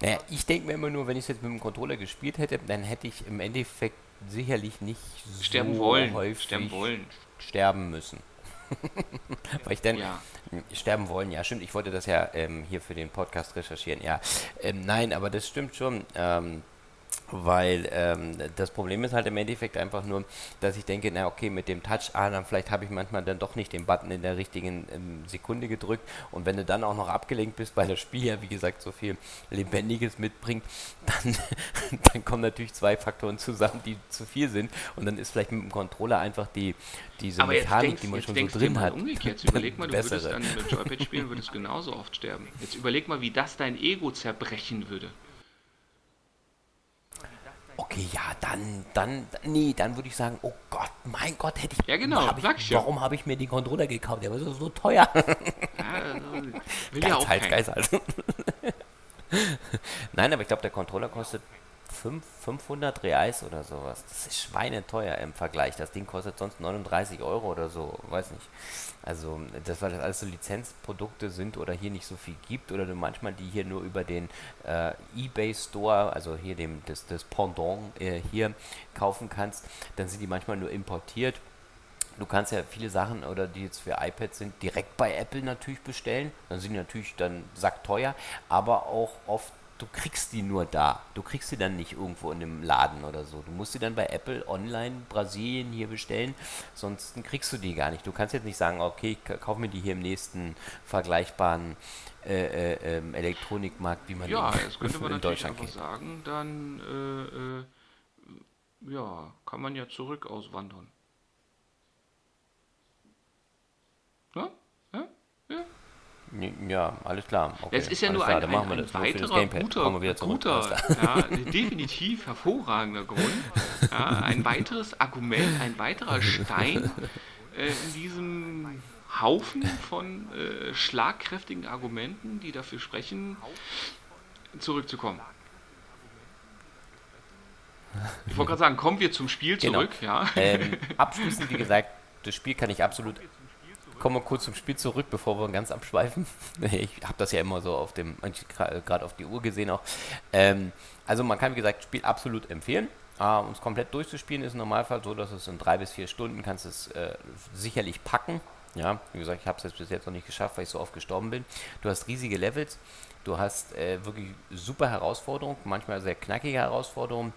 Naja, ich denke mir immer nur, wenn ich es jetzt mit dem Controller gespielt hätte, dann hätte ich im Endeffekt sicherlich nicht sterben so wollen, häufig sterben wollen. sterben müssen. Weil ich dann Ja. sterben wollen, ja, stimmt. Ich wollte das ja ähm, hier für den Podcast recherchieren, ja. Ähm, nein, aber das stimmt schon. Ähm, weil ähm, das Problem ist halt im Endeffekt einfach nur, dass ich denke, na okay, mit dem Touch, ah, dann vielleicht habe ich manchmal dann doch nicht den Button in der richtigen ähm, Sekunde gedrückt und wenn du dann auch noch abgelenkt bist, weil das Spiel ja wie gesagt so viel Lebendiges mitbringt, (laughs) dann, dann kommen natürlich zwei Faktoren zusammen, die zu viel sind und dann ist vielleicht mit dem Controller einfach die diese Aber Mechanik, denkst, die man schon so drin mal hat. umgekehrt. Jetzt überleg mal, du würdest bessere. dann mit Joypad spielen, würdest genauso oft sterben. Jetzt überleg mal, wie das dein Ego zerbrechen würde. Okay, ja, dann, dann, nee, dann würde ich sagen, oh Gott, mein Gott, hätte ich, Ja, genau, hab ich warum habe ich mir den Controller gekauft? Der war so, so teuer. Ja, also, (laughs) will ja auch keiner. Geiz halt. (laughs) Nein, aber ich glaube, der Controller kostet 5, 500 Reais oder sowas. Das ist schweineteuer im Vergleich. Das Ding kostet sonst 39 Euro oder so, weiß nicht. Also, das, weil das alles so Lizenzprodukte sind oder hier nicht so viel gibt oder du manchmal die hier nur über den äh, eBay Store, also hier dem das, das Pendant äh, hier kaufen kannst, dann sind die manchmal nur importiert. Du kannst ja viele Sachen oder die jetzt für iPads sind, direkt bei Apple natürlich bestellen. Dann sind die natürlich dann sackteuer, aber auch oft, du kriegst die nur da. Du kriegst sie dann nicht irgendwo in einem Laden oder so. Du musst sie dann bei Apple online Brasilien hier bestellen, sonst kriegst du die gar nicht. Du kannst jetzt nicht sagen, okay, ich kauf mir die hier im nächsten vergleichbaren äh, äh, ähm, Elektronikmarkt, wie man Ja, das könnte (laughs) man in Deutschland kennt. sagen. Dann, äh, äh, ja, kann man ja zurück auswandern. Ja? Ja, alles klar. Okay, Es ist ja nur klar, ein, ein, ein weiterer guter, guter ja, definitiv hervorragender Grund. Ja, ein weiteres Argument, ein weiterer Stein äh, in diesem Haufen von äh, schlagkräftigen Argumenten, die dafür sprechen, zurückzukommen. Ich wollte gerade sagen, kommen wir zum Spiel Genau. zurück, ja. Ähm, abschließend, wie gesagt, das Spiel kann ich absolut. Kommen wir kurz zum Spiel zurück, bevor wir ganz abschweifen. (laughs) Ich habe das ja immer so auf dem, gerade auf die Uhr gesehen auch. Ähm, also man kann, wie gesagt, Spiel absolut empfehlen. Äh, um es komplett durchzuspielen, ist im Normalfall so, dass es in drei bis vier Stunden kannst es äh, sicherlich packen. Ja, wie gesagt, ich habe es jetzt bis jetzt noch nicht geschafft, weil ich so oft gestorben bin. Du hast riesige Levels, du hast äh, wirklich super Herausforderungen, manchmal sehr knackige Herausforderungen.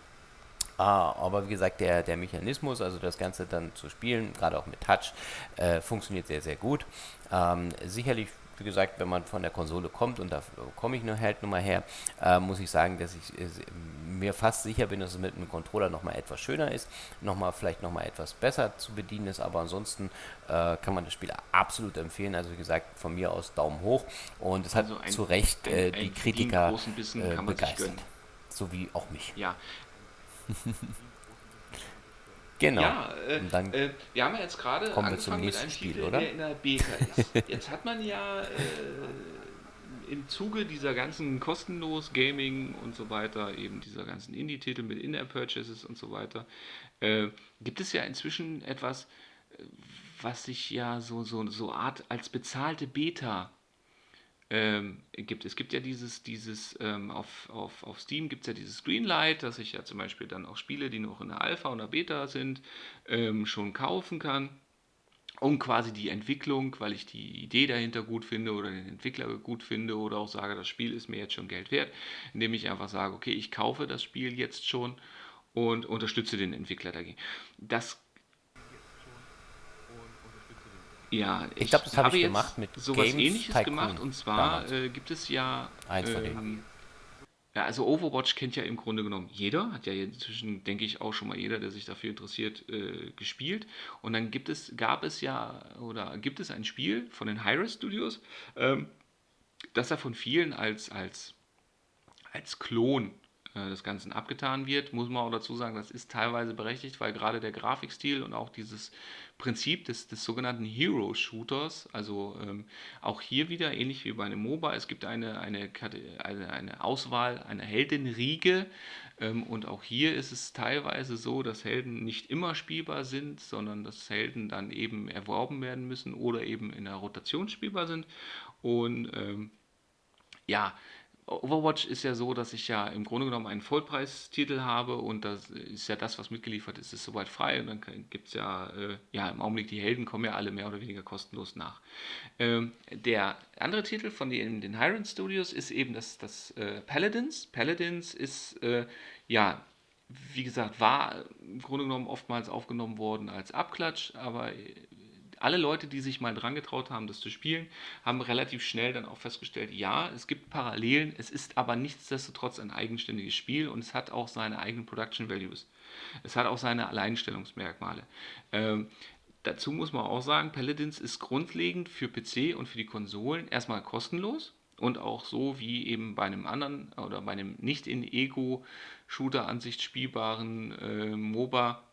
Ah, aber wie gesagt, der, der Mechanismus, also das Ganze dann zu spielen, gerade auch mit Touch, äh, funktioniert sehr, sehr gut. Ähm, sicherlich, wie gesagt, wenn man von der Konsole kommt, und da komme ich nur halt nur mal her, äh, muss ich sagen, dass ich äh, mir fast sicher bin, dass es mit einem Controller nochmal etwas schöner ist, nochmal vielleicht nochmal etwas besser zu bedienen ist, aber ansonsten äh, kann man das Spiel absolut empfehlen. Also wie gesagt, von mir aus Daumen hoch und es hat Also ein- zu Recht äh, die Kritiker großen Bissen äh, kann man sich begeistert. gönnen. So wie auch mich. Ja, (laughs) Genau. Ja, äh, Und dann äh, wir haben ja jetzt gerade kommen wir zum angefangen mit einem Spiel, Titel, oder? der in der Beta ist. Jetzt hat man ja äh, im Zuge dieser ganzen kostenlos Gaming und so weiter, eben dieser ganzen Indie-Titel mit In-App-Purchases und so weiter, äh, gibt es ja inzwischen etwas, äh, was sich ja so, so, so Art als bezahlte Beta ähm, gibt. Es gibt ja dieses, dieses ähm, auf, auf, auf Steam gibt es ja dieses Greenlight, dass ich ja zum Beispiel dann auch Spiele, die noch in der Alpha oder Beta sind, ähm, schon kaufen kann. Um quasi die Entwicklung, weil ich die Idee dahinter gut finde oder den Entwickler gut finde oder auch sage, das Spiel ist mir jetzt schon Geld wert, indem ich einfach sage, okay, ich kaufe das Spiel jetzt schon und unterstütze den Entwickler dagegen. Das ja, ich, ich glaube, das hab habe ich gemacht mit sowas Games ähnliches Tycoon gemacht und zwar äh, gibt es ja eins von ähm, ja, also Overwatch kennt ja im Grunde genommen jeder, hat ja inzwischen, denke ich, auch schon mal jeder, der sich dafür interessiert, äh, gespielt. Und dann gibt es, gab es ja, oder gibt es ein Spiel von den Hyres Studios, ähm, das ja von vielen als, als, als Klon des Ganzen abgetan wird, muss man auch dazu sagen, das ist teilweise berechtigt, weil gerade der Grafikstil und auch dieses Prinzip des, des sogenannten Hero-Shooters, also ähm, auch hier wieder ähnlich wie bei einem MOBA, es gibt eine, eine, eine, eine Auswahl, eine Heldenriege ähm, und auch hier ist es teilweise so, dass Helden nicht immer spielbar sind, sondern dass Helden dann eben erworben werden müssen oder eben in der Rotation spielbar sind. Und ähm, ja, Overwatch ist ja so, dass ich ja im Grunde genommen einen Vollpreistitel habe und das ist ja das, was mitgeliefert ist, ist soweit frei und dann gibt es ja, äh, ja im Augenblick die Helden kommen ja alle mehr oder weniger kostenlos nach. Ähm, der andere Titel von den, den Hiron Studios ist eben das, das äh, Paladins. Paladins ist äh, ja wie gesagt, war im Grunde genommen oftmals aufgenommen worden als Abklatsch, aber alle Leute, die sich mal dran getraut haben, das zu spielen, haben relativ schnell dann auch festgestellt, ja, es gibt Parallelen, es ist aber nichtsdestotrotz ein eigenständiges Spiel und es hat auch seine eigenen Production Values. Es hat auch seine Alleinstellungsmerkmale. Ähm, dazu muss man auch sagen, Paladins ist grundlegend für PC und für die Konsolen erstmal kostenlos und auch so wie eben bei einem anderen oder bei einem nicht in Ego-Shooter-Ansicht spielbaren äh, MOBA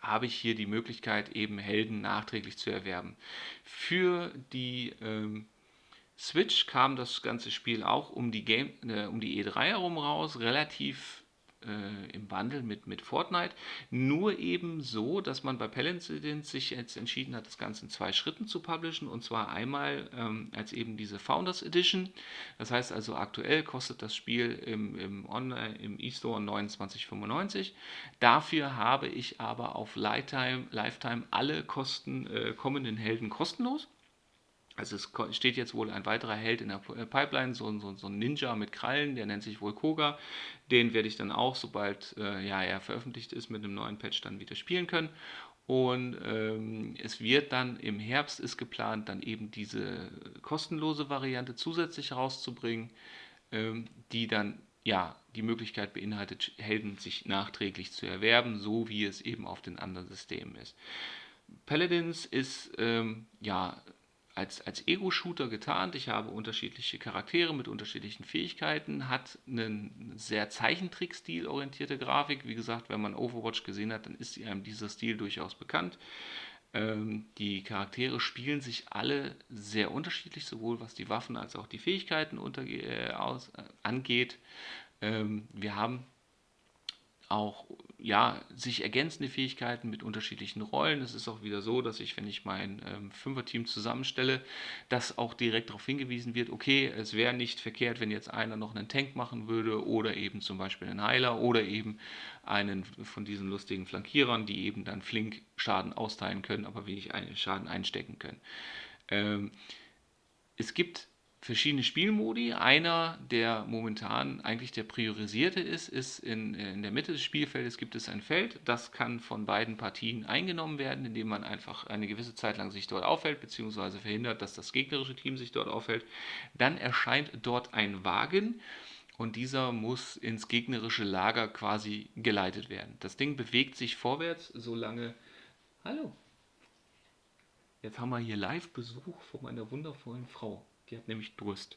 habe ich hier die Möglichkeit, eben Helden nachträglich zu erwerben. Für die ähm, Switch kam das ganze Spiel auch um die, Game, äh, um die E3 herum raus, relativ äh, im Bundle mit, mit Fortnite. Nur eben so, dass man bei Paladins sich jetzt entschieden hat, das Ganze in zwei Schritten zu publishen. Und zwar einmal ähm, als eben diese Founders Edition. Das heißt also, aktuell kostet das Spiel im, im Online, im E-Store 29,95. Dafür habe ich aber auf Lifetime, Lifetime alle Kosten, äh, kommenden Helden kostenlos. Also es steht jetzt wohl ein weiterer Held in der äh, Pipeline, so, so, so ein Ninja mit Krallen, der nennt sich wohl Koga. Den werde ich dann auch, sobald äh, ja, er veröffentlicht ist, mit einem neuen Patch dann wieder spielen können. Und ähm, es wird dann im Herbst ist geplant, dann eben diese kostenlose Variante zusätzlich rauszubringen, ähm, die dann ja die Möglichkeit beinhaltet, Helden sich nachträglich zu erwerben, so wie es eben auf den anderen Systemen ist. Paladins ist ähm, ja als, als Ego-Shooter getarnt. Ich habe unterschiedliche Charaktere mit unterschiedlichen Fähigkeiten, hat einen sehr Zeichentrick-Stil orientierte Grafik. Wie gesagt, wenn man Overwatch gesehen hat, dann ist einem dieser Stil durchaus bekannt. Ähm, die Charaktere spielen sich alle sehr unterschiedlich, sowohl was die Waffen als auch die Fähigkeiten unter, äh, aus, äh, angeht. Ähm, wir haben auch ja, sich ergänzende Fähigkeiten mit unterschiedlichen Rollen. Es ist auch wieder so, dass ich, wenn ich mein ähm, Fünferteam zusammenstelle, dass auch direkt darauf hingewiesen wird, okay, es wäre nicht verkehrt, wenn jetzt einer noch einen Tank machen würde oder eben zum Beispiel einen Heiler oder eben einen von diesen lustigen Flankierern, die eben dann flink Schaden austeilen können, aber wenig Schaden einstecken können. Ähm, es gibt verschiedene Spielmodi. Einer, der momentan eigentlich der priorisierte ist, ist in, in der Mitte des Spielfeldes gibt es ein Feld. Das kann von beiden Partien eingenommen werden, indem man einfach eine gewisse Zeit lang sich dort aufhält, beziehungsweise verhindert, dass das gegnerische Team sich dort aufhält. Dann erscheint dort ein Wagen und dieser muss ins gegnerische Lager quasi geleitet werden. Das Ding bewegt sich vorwärts, solange. Hallo! Jetzt haben wir hier Live-Besuch von meiner wundervollen Frau. Die hat nämlich Durst.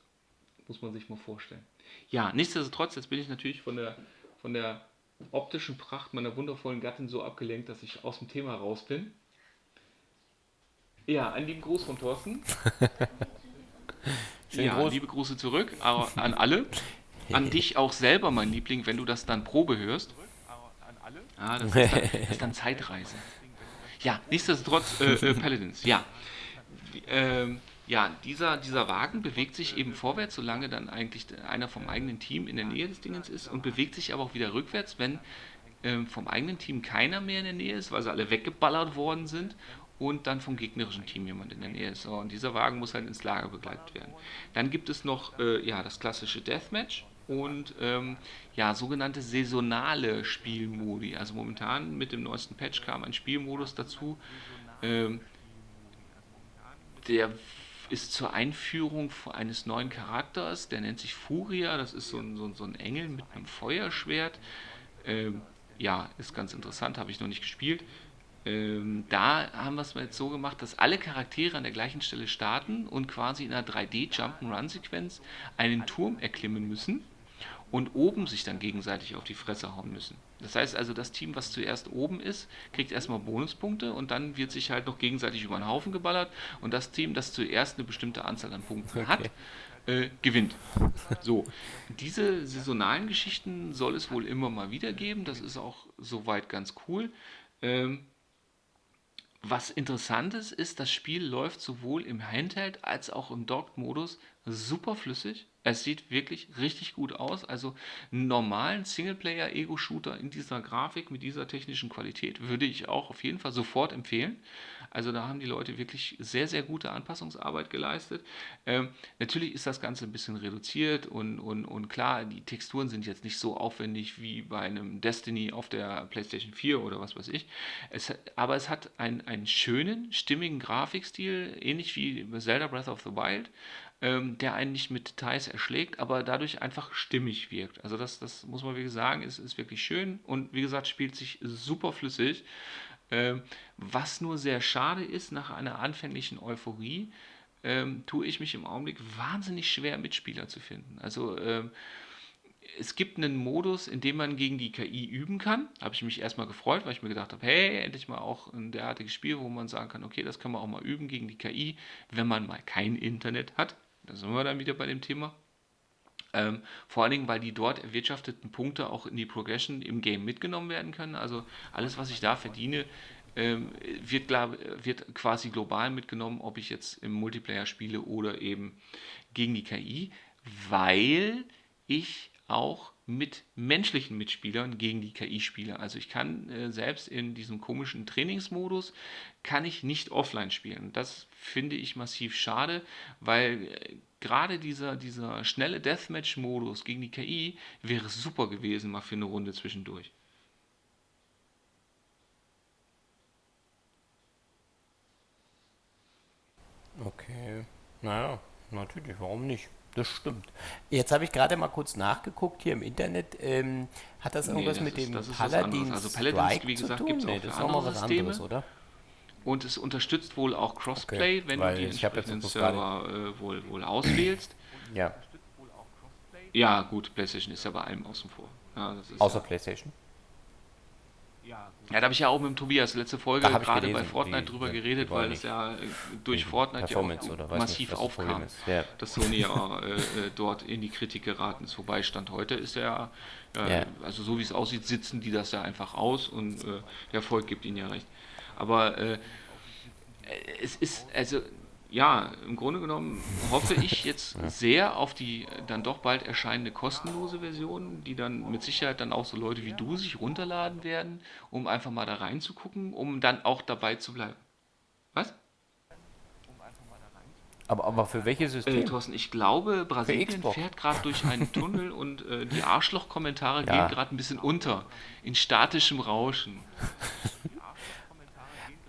Muss man sich mal vorstellen. Ja, nichtsdestotrotz, jetzt bin ich natürlich von der, von der optischen Pracht meiner wundervollen Gattin so abgelenkt, dass ich aus dem Thema raus bin. Ja, einen lieben Gruß von Thorsten. (laughs) Ja, Gruß. liebe Grüße zurück an alle. An dich auch selber, mein Liebling, wenn du das dann Probe hörst. Ja, das, ist dann, das ist dann Zeitreise. Ja, nichtsdestotrotz äh, äh, Paladins, ja. Ähm, ja, dieser, dieser Wagen bewegt sich eben vorwärts, solange dann eigentlich einer vom eigenen Team in der Nähe des Dingens ist und bewegt sich aber auch wieder rückwärts, wenn ähm, vom eigenen Team keiner mehr in der Nähe ist, weil sie alle weggeballert worden sind und dann vom gegnerischen Team jemand in der Nähe ist. So, und dieser Wagen muss halt ins Lager begleitet werden. Dann gibt es noch äh, ja, das klassische Deathmatch und ähm, ja, sogenannte saisonale Spielmodi. Also momentan mit dem neuesten Patch kam ein Spielmodus dazu, ähm, der ist zur Einführung eines neuen Charakters, der nennt sich Furia, das ist so ein, so ein, so ein Engel mit einem Feuerschwert. Ähm, ja, ist ganz interessant, habe ich noch nicht gespielt. Ähm, da haben wir es jetzt so gemacht, dass alle Charaktere an der gleichen Stelle starten und quasi in einer 3D-Jump'n'Run-Sequenz einen Turm erklimmen müssen und oben sich dann gegenseitig auf die Fresse hauen müssen. Das heißt also, das Team, was zuerst oben ist, kriegt erstmal Bonuspunkte und dann wird sich halt noch gegenseitig über den Haufen geballert und das Team, das zuerst eine bestimmte Anzahl an Punkten okay. hat, äh, gewinnt. So, diese saisonalen Geschichten soll es wohl immer mal wieder geben. Das ist auch soweit ganz cool. Ähm, was interessant ist, ist, das Spiel läuft sowohl im Handheld als auch im Docked-Modus super flüssig. Es sieht wirklich richtig gut aus. Also einen normalen Singleplayer-Ego-Shooter in dieser Grafik mit dieser technischen Qualität würde ich auch auf jeden Fall sofort empfehlen. Also da haben die Leute wirklich sehr, sehr gute Anpassungsarbeit geleistet. Ähm, natürlich ist das Ganze ein bisschen reduziert und, und, und klar, die Texturen sind jetzt nicht so aufwendig wie bei einem Destiny auf der PlayStation 4 oder was weiß ich. Es, aber es hat einen, einen schönen, stimmigen Grafikstil, ähnlich wie Zelda Breath of the Wild ähm, der einen nicht mit Details erschlägt, aber dadurch einfach stimmig wirkt. Also das, das muss man wirklich sagen, ist, ist wirklich schön und wie gesagt, spielt sich super flüssig. Ähm, was nur sehr schade ist, nach einer anfänglichen Euphorie, ähm, tue ich mich im Augenblick wahnsinnig schwer, Mitspieler zu finden. Also ähm, es gibt einen Modus, in dem man gegen die KI üben kann. Habe ich mich erstmal gefreut, weil ich mir gedacht habe, hey, endlich mal auch ein derartiges Spiel, wo man sagen kann, okay, das können wir auch mal üben gegen die KI, wenn man mal kein Internet hat. Da sind wir dann wieder bei dem Thema. Ähm, vor allen Dingen, weil die dort erwirtschafteten Punkte auch in die Progression im Game mitgenommen werden können. Also alles, was ich da verdiene, ähm, wird, wird quasi global mitgenommen, ob ich jetzt im Multiplayer spiele oder eben gegen die KI, weil ich auch mit menschlichen Mitspielern gegen die KI spiele. Also ich kann äh, selbst in diesem komischen Trainingsmodus kann ich nicht offline spielen. Das finde ich massiv schade, weil äh, gerade dieser, dieser schnelle Deathmatch-Modus gegen die KI wäre super gewesen mal für eine Runde zwischendurch. Okay, naja, natürlich, warum nicht? Das stimmt. Jetzt habe ich gerade mal kurz nachgeguckt hier im Internet. Ähm, hat das irgendwas nee, das mit ist, dem Paladin Also Paladins, wie gesagt, gibt es nee, auch das ist andere was Systeme. anderes, oder? Und es unterstützt wohl auch Crossplay, okay, wenn du die entsprechenden Server äh, wohl, wohl auswählst. ja. Ja, gut, PlayStation ist ja bei allem außen vor. Ja, Außer ja, PlayStation? Ja, da habe ich ja auch mit dem Tobias letzte Folge gerade bei Fortnite drüber die, geredet, weil es ja äh, durch Fortnite ja auch massiv nicht, aufkam, ja. dass Sony ja (laughs) äh, äh, dort in die Kritik geraten ist. Wobei Stand heute ist ja, äh, also so wie es aussieht, sitzen die das ja einfach aus und äh, der Erfolg gibt ihnen ja recht. Aber äh, es ist, also ja, im Grunde genommen hoffe ich jetzt ja. sehr auf die dann doch bald erscheinende kostenlose Version, die dann mit Sicherheit dann auch so Leute wie du sich runterladen werden, um einfach mal da reinzugucken, um dann auch dabei zu bleiben. Was? Aber, aber für welche Systeme? Äh, Thorsten, ich glaube, Brasilien fährt gerade durch einen Tunnel (laughs) und äh, die Arschloch-Kommentare ja. gehen gerade ein bisschen unter. In statischem Rauschen. (laughs)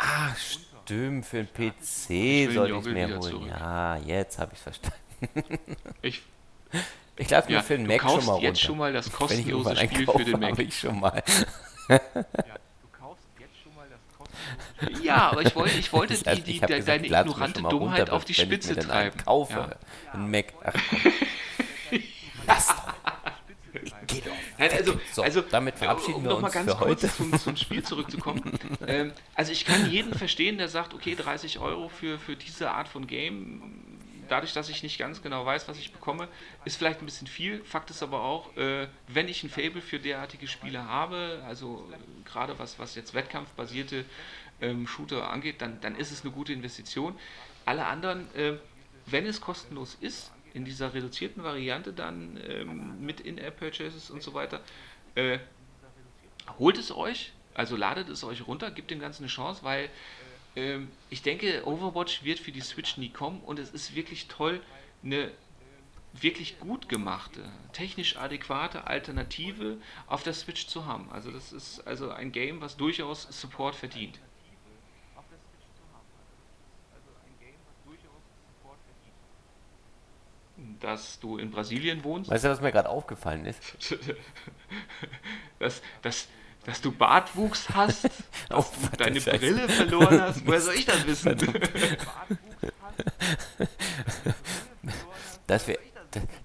ah, stimmt für den PC soll ich mir holen. Zurück. Ja, jetzt habe ich es verstanden. ich (laughs) ich mir ja, für den Mac schon mal runter. jetzt schon mal das kostenlose Spiel für den Mac. ich schon mal. ja, aber ich wollte, ich (laughs) wollte die, die, gesagt, deine ignorante Dummheit runter, auf die Spitze treiben. kaufe, ja. einen Mac. Ach, komm. (laughs) Lass doch. Geh doch. Nein, also, so, also, damit verabschieden um wir uns mal ganz für kurz heute. Zum, zum Spiel zurückzukommen. (laughs) ähm, also ich kann jeden verstehen, der sagt, okay, 30 Euro für, für diese Art von Game dadurch, dass ich nicht ganz genau weiß, was ich bekomme, ist vielleicht ein bisschen viel. Fakt ist aber auch, äh, wenn ich ein Fable für derartige Spiele habe, also äh, gerade was, was jetzt wettkampfbasierte ähm, Shooter angeht, dann, dann ist es eine gute Investition. Alle anderen, äh, wenn es kostenlos ist, in dieser reduzierten Variante dann ähm, mit In-App-Purchases und so weiter, äh, holt es euch, also ladet es euch runter, gibt dem Ganzen eine Chance, weil ähm, ich denke, Overwatch wird für die Switch nie kommen und es ist wirklich toll, eine wirklich gut gemachte, technisch adäquate Alternative auf der Switch zu haben. Also das ist also ein Game, was durchaus Support verdient. Dass du in Brasilien wohnst. Weißt du, was mir gerade aufgefallen ist? (laughs) dass, dass, dass du Bartwuchs hast, (laughs) dass oh, du deine. Brille verloren hast. (laughs) Woher soll ich das wissen? dass wir,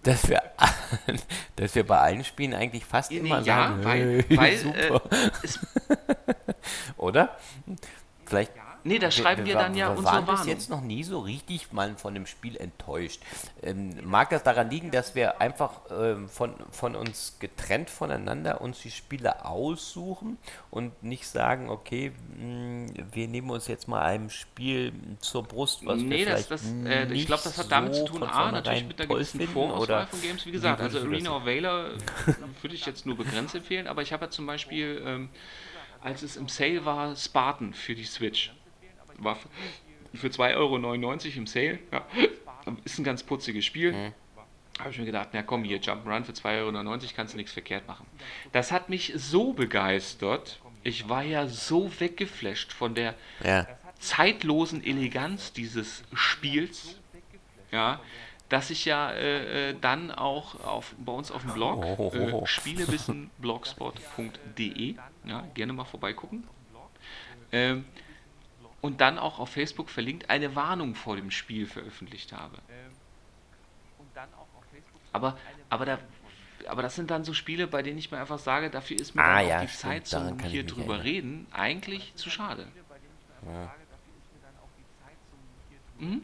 dass wir, dass wir bei allen Spielen eigentlich fast immer ja, sagen, weil, weil äh, oder? Vielleicht Nee, da schreiben wir, wir dann ja wir unsere waren Warnung. bis jetzt noch nie so richtig mal von dem Spiel enttäuscht. Ähm, mag das daran liegen, dass wir einfach ähm, von, von uns getrennt voneinander uns die Spiele aussuchen und nicht sagen, okay, mh, hm, wir nehmen uns jetzt mal einem Spiel zur Brust, was nee, wir das, das, äh, ich glaube, das hat damit so zu tun, A, natürlich mit einer gewissen Vorauswahl von Games, wie gesagt, also Arena of Valor (laughs) würde ich jetzt nur begrenzt empfehlen, aber ich habe ja zum Beispiel, ähm, als es im Sale war, Spartan für die Switch war für 2,99 Euro im Sale. Ja. Ist ein ganz putziges Spiel. Mhm. Habe ich mir gedacht, na komm, hier Jump'n'Run für 2,99 Euro kannst du nichts verkehrt machen. Das hat mich so begeistert. Ich war ja so weggeflasht von der ja. zeitlosen Eleganz dieses Spiels. Ja, dass ich ja äh, äh dann auch auf, bei uns auf dem Blog oh, äh, spielewissenblogspot.de ja, gerne mal vorbeigucken. Ähm, und dann auch auf Facebook verlinkt eine Warnung vor dem Spiel veröffentlicht habe. Aber, aber, da, aber das sind dann so Spiele, bei denen ich mir einfach sage, dafür ist mir ah, ja, auch die stimmt, Zeit zum hier drüber erinnern. reden eigentlich zu schade. Ja. Mhm.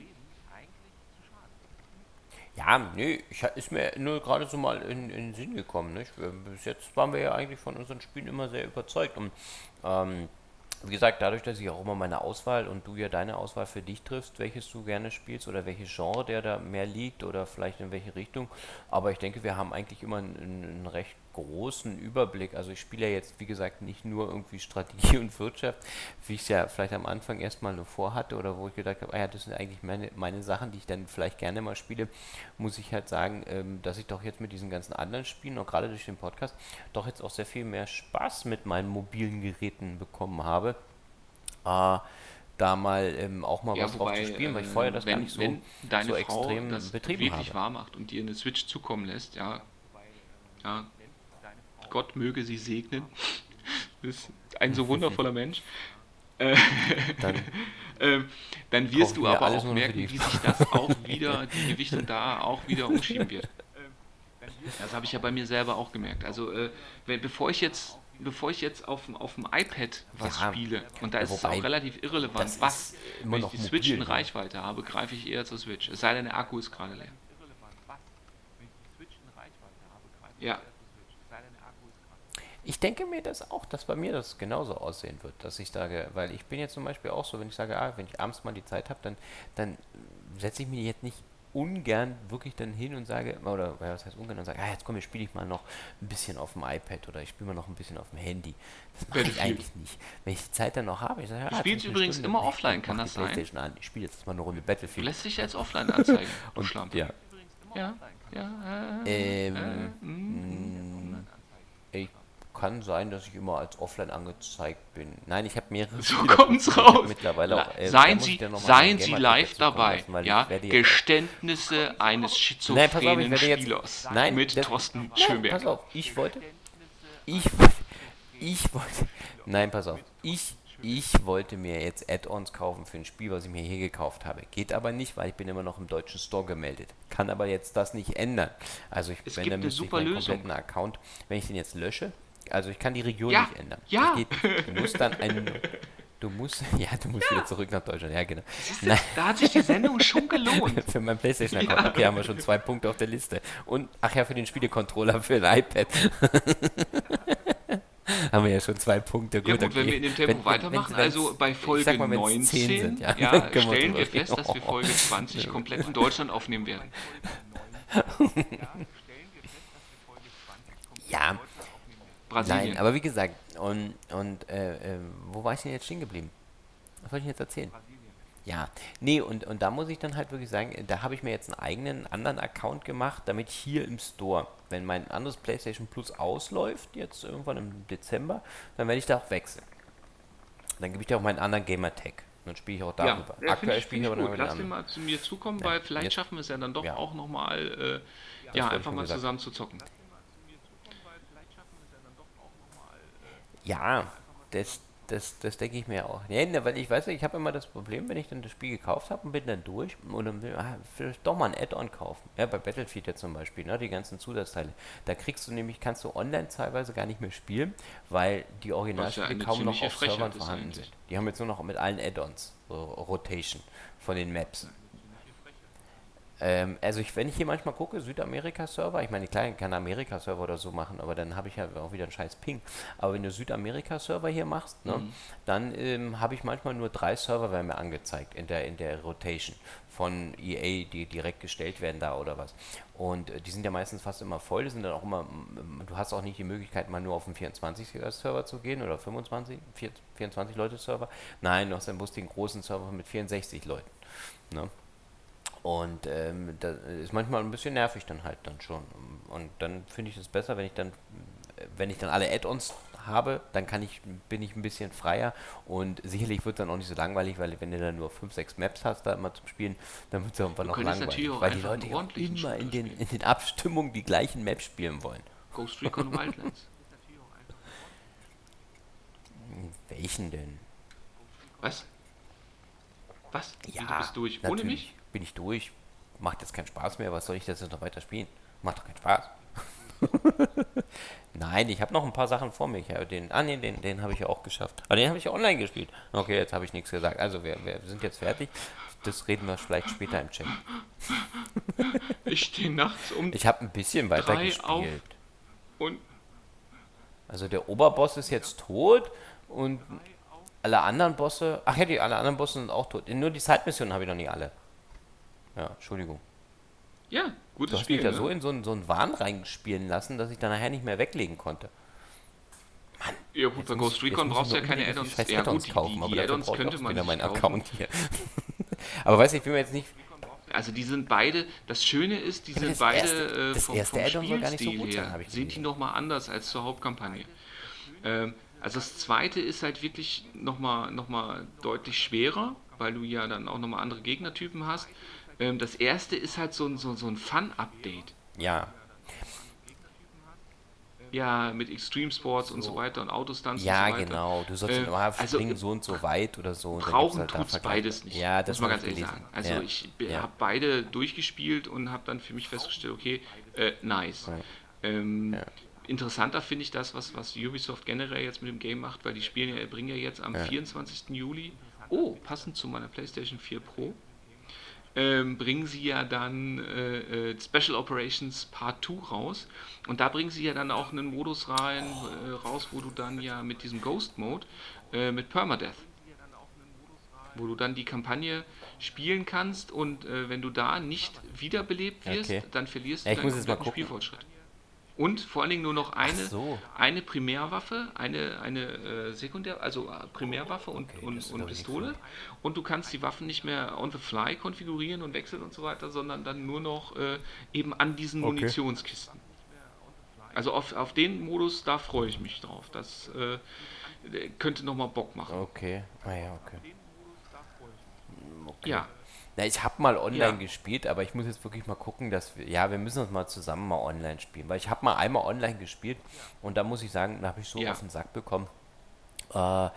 Ja, nee, ich, ist mir nur gerade so mal in, in den Sinn gekommen. Nicht? Bis jetzt waren wir ja eigentlich von unseren Spielen immer sehr überzeugt. Und ähm, wie gesagt, dadurch, dass ich auch immer meine Auswahl und du ja deine Auswahl für dich triffst, welches du gerne spielst oder welches Genre der da mehr liegt oder vielleicht in welche Richtung. Aber ich denke, wir haben eigentlich immer einen, einen recht großen Überblick. Also ich spiele ja jetzt, wie gesagt, nicht nur irgendwie Strategie und Wirtschaft, wie ich es ja vielleicht am Anfang erstmal nur vorhatte oder wo ich gedacht habe, ah ja, das sind eigentlich meine, meine Sachen, die ich dann vielleicht gerne mal spiele, muss ich halt sagen, ähm, dass ich doch jetzt mit diesen ganzen anderen Spielen und gerade durch den Podcast doch jetzt auch sehr viel mehr Spaß mit meinen mobilen Geräten bekommen habe. Äh, da mal ähm, auch mal ja, was wobei, drauf zu spielen, weil ich vorher das wenn, gar nicht so, wenn deine so Frau extrem das betrieben wirklich habe. wahr macht und dir eine Switch zukommen lässt, ja, ja, Gott möge sie segnen. ist ein so wundervoller Mensch. Äh, dann, (laughs) äh, dann wirst du aber auch merken, wie sich das auch wieder, (laughs) die Gewichtung da auch wieder umschieben wird. (laughs) Das habe ich ja bei mir selber auch gemerkt. Also, äh, wenn, bevor ich jetzt bevor ich jetzt auf, auf dem iPad was ja, spiele, und da ist es auch relativ irrelevant, was, wenn ich die Switch in Reichweite habe, greife ich eher zur Switch. Es sei denn, der Akku ist gerade leer. Ja, ich denke mir das auch, dass bei mir das genauso aussehen wird, dass ich sage, weil ich bin jetzt zum Beispiel auch so, wenn ich sage, ah, wenn ich abends mal die Zeit habe, dann, dann setze ich mich jetzt nicht ungern wirklich dann hin und sage, oder was heißt ungern, und sage, ah, jetzt komm, jetzt spiele ich mal noch ein bisschen auf dem iPad oder ich spiele mal noch ein bisschen auf dem Handy. Das mache ich eigentlich nicht. Wenn ich die Zeit dann noch habe, ich sage, ah, Du spielst übrigens Stunde, immer offline, kann das sein? An. Ich spiele jetzt mal eine Runde Battlefield. Lässt sich jetzt offline anzeigen, und, Schlampe. Ja. Ja, ja, äh, ähm, äh, mh, ich kann sein, dass ich immer als offline angezeigt bin. Nein, ich habe mehrere So kommt's raus. Mittlerweile auch, äh, seien Sie, seien Sie live dabei. Lassen, ja, Geständnisse eines schizophrenen Nein, Spielers Nein, mit das, Thorsten Schönberg. Pass auf, ich wollte, ich, ich wollte, nein, pass auf, ich ich wollte mir jetzt Add-ons kaufen für ein Spiel, was ich mir hier gekauft habe. Geht aber nicht, weil ich bin immer noch im deutschen Store gemeldet. Kann aber jetzt das nicht ändern. Also ich, es wenn müsste ich meinen kompletten Account, wenn ich den jetzt lösche, also ich kann die Region ja, nicht ändern. Ja. Geht, du musst dann einen, Du musst, (laughs) ja, du musst wieder zurück nach Deutschland. Ja, genau. Du, da hat sich die Sendung (laughs) schon gelohnt. Für meinen PlayStation-Account. Okay, haben wir schon zwei Punkte auf der Liste. Und, ach ja, für den Spielecontroller für ein iPad. (laughs) haben wir ja schon zwei Punkte. Gut, ja, gut okay. wenn wir in dem Tempo Wenn- weitermachen, wenn- also bei Folge mal, wenn's 19, 10 sind, ja, ja, stellen wir fest, dass wir Folge 20 komplett in Deutschland aufnehmen werden. Ja, Brasilien. nein, aber wie gesagt, und, und äh, äh, wo war ich denn jetzt stehen geblieben? Was soll ich denn jetzt erzählen? Ja, nee, und, und da muss ich dann halt wirklich sagen, da habe ich mir jetzt einen eigenen anderen Account gemacht, damit hier im Store, wenn mein anderes PlayStation Plus ausläuft, jetzt irgendwann im Dezember, dann werde ich da auch wechseln. Dann gebe ich dir auch meinen anderen Gamertag. Dann spiele ich auch darüber. ja, Aktuell spiele ich ich aber gut. Lass den mal zu mir zukommen, Ja, weil vielleicht jetzt- schaffen wir es ja dann doch Ja. auch nochmal, äh, ja, einfach mal zusammen zu zocken. Ja, das, das, das denke ich mir auch. Nee, ne, weil ich weiß, ich habe immer das Problem, wenn ich dann das Spiel gekauft habe und bin dann durch und dann will ah, vielleicht doch mal ein Add-on kaufen. Ja, bei Battlefield jetzt zum Beispiel, ne, die ganzen Zusatzteile. Da kriegst du nämlich, kannst du online teilweise gar nicht mehr spielen, weil die Originalspiele eine kaum noch auf Frechheit Servern vorhanden sind. Die haben jetzt nur noch mit allen Add-ons, so Rotation von den Maps. Ähm, also ich, wenn ich hier manchmal gucke, Südamerika-Server, ich meine, klar, ich kann Amerika-Server oder so machen, aber dann habe ich ja auch wieder einen scheiß Ping. Aber wenn du Südamerika-Server hier machst, ne, dann ähm, habe ich manchmal nur drei Server werden mir angezeigt in der, in der Rotation von EA, die direkt gestellt werden da oder was. Und äh, die sind ja meistens fast immer voll, die sind dann auch immer, mm, du hast auch nicht die Möglichkeit, mal nur auf einen 24-Server zu gehen oder 25, 24 Leute Server. Nein, du hast dann bloß den großen Server mit 64 Leuten. Ne? Und ähm, das ist manchmal ein bisschen nervig dann halt dann schon. Und dann finde ich es besser, wenn ich dann, wenn ich dann alle Add-ons habe, dann kann ich, bin ich ein bisschen freier und sicherlich wird dann auch nicht so langweilig, weil wenn du dann nur 5, 6 Maps hast da immer zum Spielen, dann wird es irgendwann noch langweilig. Weil die Leute immer in den, in den Abstimmungen die gleichen Maps spielen wollen. Ghost Recon (laughs) Wildlands. Welchen denn? Was? Was? Wie, Ja, du bist durch. Ohne mich? Bin ich durch. Macht jetzt keinen Spaß mehr. Was soll ich das jetzt noch weiter spielen? Macht doch keinen Spaß. (laughs) Nein, ich habe noch ein paar Sachen vor mir. Ich habe den, ah nee, den, den habe ich ja auch geschafft. Aber den habe ich ja online gespielt. Okay, jetzt habe ich nichts gesagt. Also wir, wir sind jetzt fertig. Das reden wir vielleicht später im Chat. (laughs) Ich stehe nachts um Ich habe ein bisschen weiter gespielt. und Also der Oberboss ist jetzt tot und alle anderen Bosse. Ach ja, die alle anderen Bosse sind auch tot. Nur die Zeitmissionen habe ich noch nicht alle. Ja, Entschuldigung. ja, gutes Du hast Spiel. mich da ne? so in so einen, so einen Wahn reinspielen lassen, dass ich dann nachher nicht mehr weglegen konnte. ja gut, bei Ghost Recon brauchst du ja keine Add-ons. Ja Add-ons gut, die, kaufen, die, die Add-ons könnte man sich meinen kaufen. Account hier. (laughs) aber weiß ich, ich will mir jetzt nicht. Also die sind beide, das Schöne ist, die Aber sind beide erste- äh, vom, erste vom Add-on soll gar nicht so sein, her, habe ich sind die nochmal anders als zur Hauptkampagne. Ähm, also das zweite ist halt wirklich nochmal noch mal deutlich schwerer, weil du ja dann auch nochmal andere Gegnertypen hast. Ähm, das erste ist halt so ein, so, so ein Fun-Update. Ja, Ja, mit Extreme Sports und so weiter und Autostunts ja, und so weiter. genau. Du sollst Äh, dann mal also, springen so und so weit oder so. Brauchen halt tut's beides nicht. Ja, das muss man ganz ich ehrlich gelesen. sagen. Also ja. ich ja. habe beide durchgespielt und habe dann für mich festgestellt, okay, äh, nice. Ähm, Interessanter finde ich das, was, was Ubisoft generell jetzt mit dem Game macht, weil die spielen ja, bringen ja jetzt am 24. Juli, oh, passend zu meiner PlayStation 4 Pro, ähm, bringen sie ja dann äh, äh, Special Operations Part 2 raus. Und da bringen sie ja dann auch einen Modus rein, äh, raus, wo du dann ja mit diesem Ghost Mode, äh, mit Permadeath, wo du dann die Kampagne spielen kannst und äh, wenn du da nicht wiederbelebt wirst, Okay. dann verlierst Ja, du muss deinen. Spielfortschritt. Und vor allen Dingen nur noch eine, so. eine Primärwaffe, eine, eine äh, Sekundär, also äh, Primärwaffe und, Okay, und, und Pistole. Und du kannst die Waffen nicht mehr on the fly konfigurieren und wechseln und so weiter, sondern dann nur noch äh, eben an diesen Okay. Munitionskisten. Also auf, auf den Modus, da freue ich mich drauf. Das äh, könnte nochmal Bock machen. Okay, ah ja, okay. okay. Ja, Na, ich habe mal online Ja. gespielt, aber ich muss jetzt wirklich mal gucken, dass wir, ja, wir müssen uns mal zusammen mal online spielen, weil ich habe mal einmal online gespielt und da muss ich sagen, da habe ich so Ja. auf den Sack bekommen. Äh,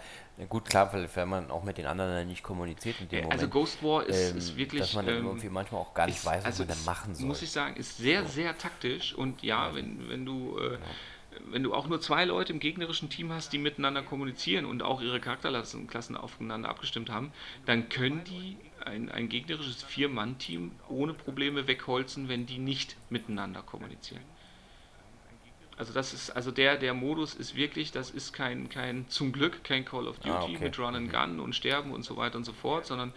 gut, klar, weil, man auch mit den anderen dann nicht kommuniziert in dem also Moment. Ghost War ist, ähm, ist wirklich. dass man dann ähm, irgendwie manchmal auch gar nicht ist- weiß, was also man dann machen soll. Muss ich sagen, ist sehr, sehr taktisch und ja, wenn, wenn du äh, wenn du auch nur zwei Leute im gegnerischen Team hast, die miteinander kommunizieren und auch ihre Charakterklassen aufeinander abgestimmt haben, dann können die ein, ein gegnerisches Vier-Mann-Team ohne Probleme wegholzen, wenn die nicht miteinander kommunizieren. Also das ist, also der, der Modus ist wirklich, das ist kein, kein, zum Glück kein Call of ah, Duty ah, okay. mit Run and mhm. Gun und Sterben und so weiter und so fort, sondern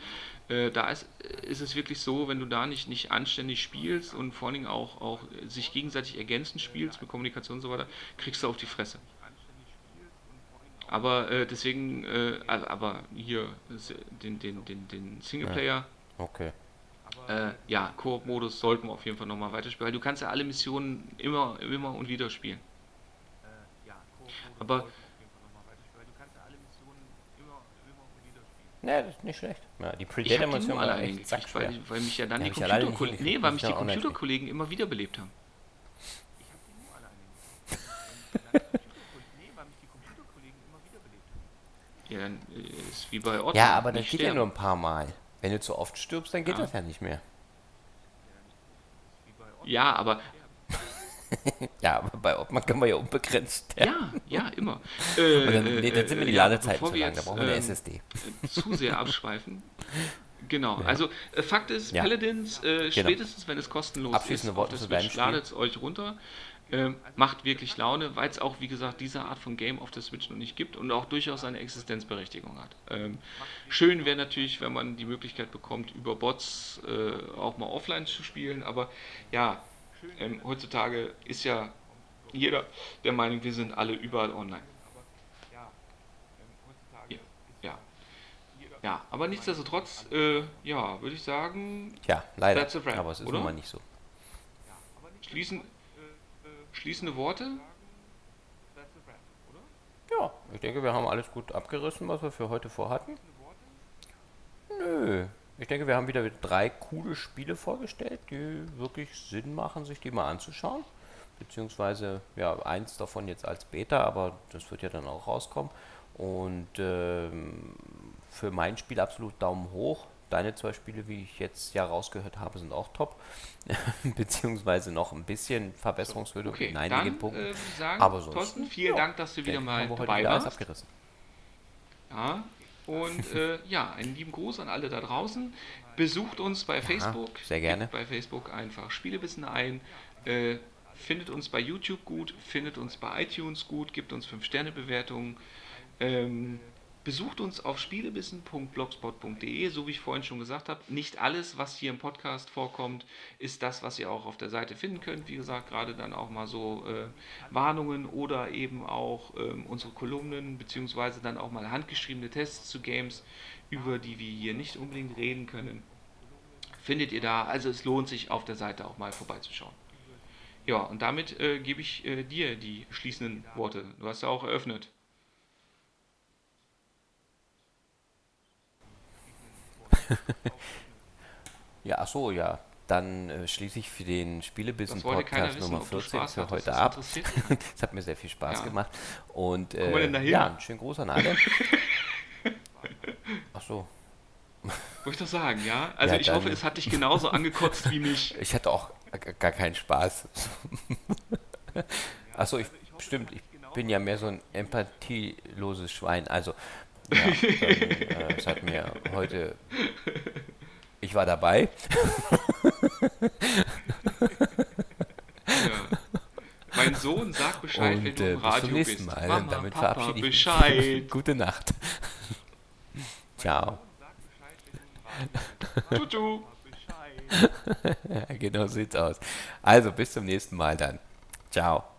äh, da ist, ist es wirklich so, wenn du da nicht, nicht anständig spielst und vor allen Dingen auch, auch sich gegenseitig ergänzend spielst mit Kommunikation und so weiter, kriegst du auf die Fresse. Aber äh, deswegen, äh, aber hier den, den, den, den Singleplayer. Ja. Okay. Äh, ja, Koop-Modus sollten wir auf jeden Fall nochmal weiterspielen, weil du kannst ja alle Missionen immer, immer und wieder spielen. Aber Ne, das ist nicht schlecht. Ja, die Predator-Mission war echt gekriegt, weil, weil mich ja dann die, die Computerkollegen, nee, weil mich die Computerkollegen immer wiederbelebt haben. Ja, dann äh, ist wie bei Otto. Ja, aber das geht ja nur ein paar Mal. Wenn du zu oft stirbst, dann geht ja. das ja nicht mehr. Ja, aber. (laughs) ja, aber bei Obmann kann man ja unbegrenzt. Ja, ja, immer. (laughs) Äh, dann, nee, dann sind mir die äh, Ladezeiten zu lang, da brauchen wir eine ähm, SSD. Zu sehr abschweifen. Genau, ja. also äh, Fakt ist, ja. Paladins, äh, genau. spätestens wenn es kostenlos Abschließende ist, Worte auf der Switch, ladet es euch runter. Ähm, macht wirklich Laune, weil es auch, wie gesagt, diese Art von Game auf der Switch noch nicht gibt und auch durchaus eine Existenzberechtigung hat. Ähm, schön wäre natürlich, wenn man die Möglichkeit bekommt, über Bots äh, auch mal offline zu spielen, aber ja, ähm, heutzutage ist ja jeder der Meinung, wir sind alle überall online. Ja, ja. ja aber nichtsdestotrotz, äh, ja, würde ich sagen, ja, leider, aber es ist oder? nun mal nicht so. Schließen, Schließende Worte? Ja, ich denke, wir haben alles gut abgerissen, was wir für heute vorhatten. Nö. Ich denke, wir haben wieder drei coole Spiele vorgestellt, die wirklich Sinn machen, sich die mal anzuschauen. Beziehungsweise, ja, eins davon jetzt als Beta, aber das wird ja dann auch rauskommen. Und ähm, für mein Spiel absolut Daumen hoch. Deine zwei Spiele, wie ich jetzt ja rausgehört habe, sind auch top. (laughs) Beziehungsweise noch ein bisschen Verbesserungswürde okay, in einigen dann, Punkten. Äh, sagen, Aber sonst, Thorsten, vielen ja, Dank, dass du wieder mal dabei warst. Abgerissen. Ja, und (laughs) äh, ja, einen lieben Gruß an alle da draußen. Besucht uns bei Facebook. Aha, sehr gerne. Bei Facebook einfach Spielewissen ein. Äh, findet uns bei YouTube gut, findet uns bei iTunes gut, gibt uns 5-Sterne-Bewertungen. Ähm, Besucht uns auf spielebissen.blogspot.de, so wie ich vorhin schon gesagt habe. Nicht alles, was hier im Podcast vorkommt, ist das, was ihr auch auf der Seite finden könnt. Wie gesagt, gerade dann auch mal so äh, Warnungen oder eben auch ähm, unsere Kolumnen, beziehungsweise dann auch mal handgeschriebene Tests zu Games, über die wir hier nicht unbedingt reden können. Findet ihr da. Also es lohnt sich auf der Seite auch mal vorbeizuschauen. Ja, und damit äh, gebe ich äh, dir die schließenden Worte. Du hast ja auch eröffnet. (laughs) ja, ach so, ja. Dann äh, schließe ich für den Spielebissen Podcast wissen, Nummer 14 für heute ab. Es (laughs) hat mir sehr viel Spaß ja. gemacht. Und äh, ja, einen schönen Gruß an alle. (laughs) ach so. Wollte ich doch sagen, ja? Also ja, ich hoffe, es hat dich genauso angekotzt wie mich. Ich hatte auch gar keinen Spaß. Achso, ich, stimmt, ich bin ja mehr so ein empathieloses Schwein. Also ja, (laughs) dann, äh, es hat mir heute. Ich war dabei. ja. Mein Sohn sagt Bescheid, Und, wenn du im äh, Radio bis zum nächsten Mal. Mama, Damit Papa, verabschiede ich Bescheid. mich. (laughs) Gute Nacht. Ciao. Tutu. (laughs) genau so sieht's aus. Also bis zum nächsten Mal dann. Ciao.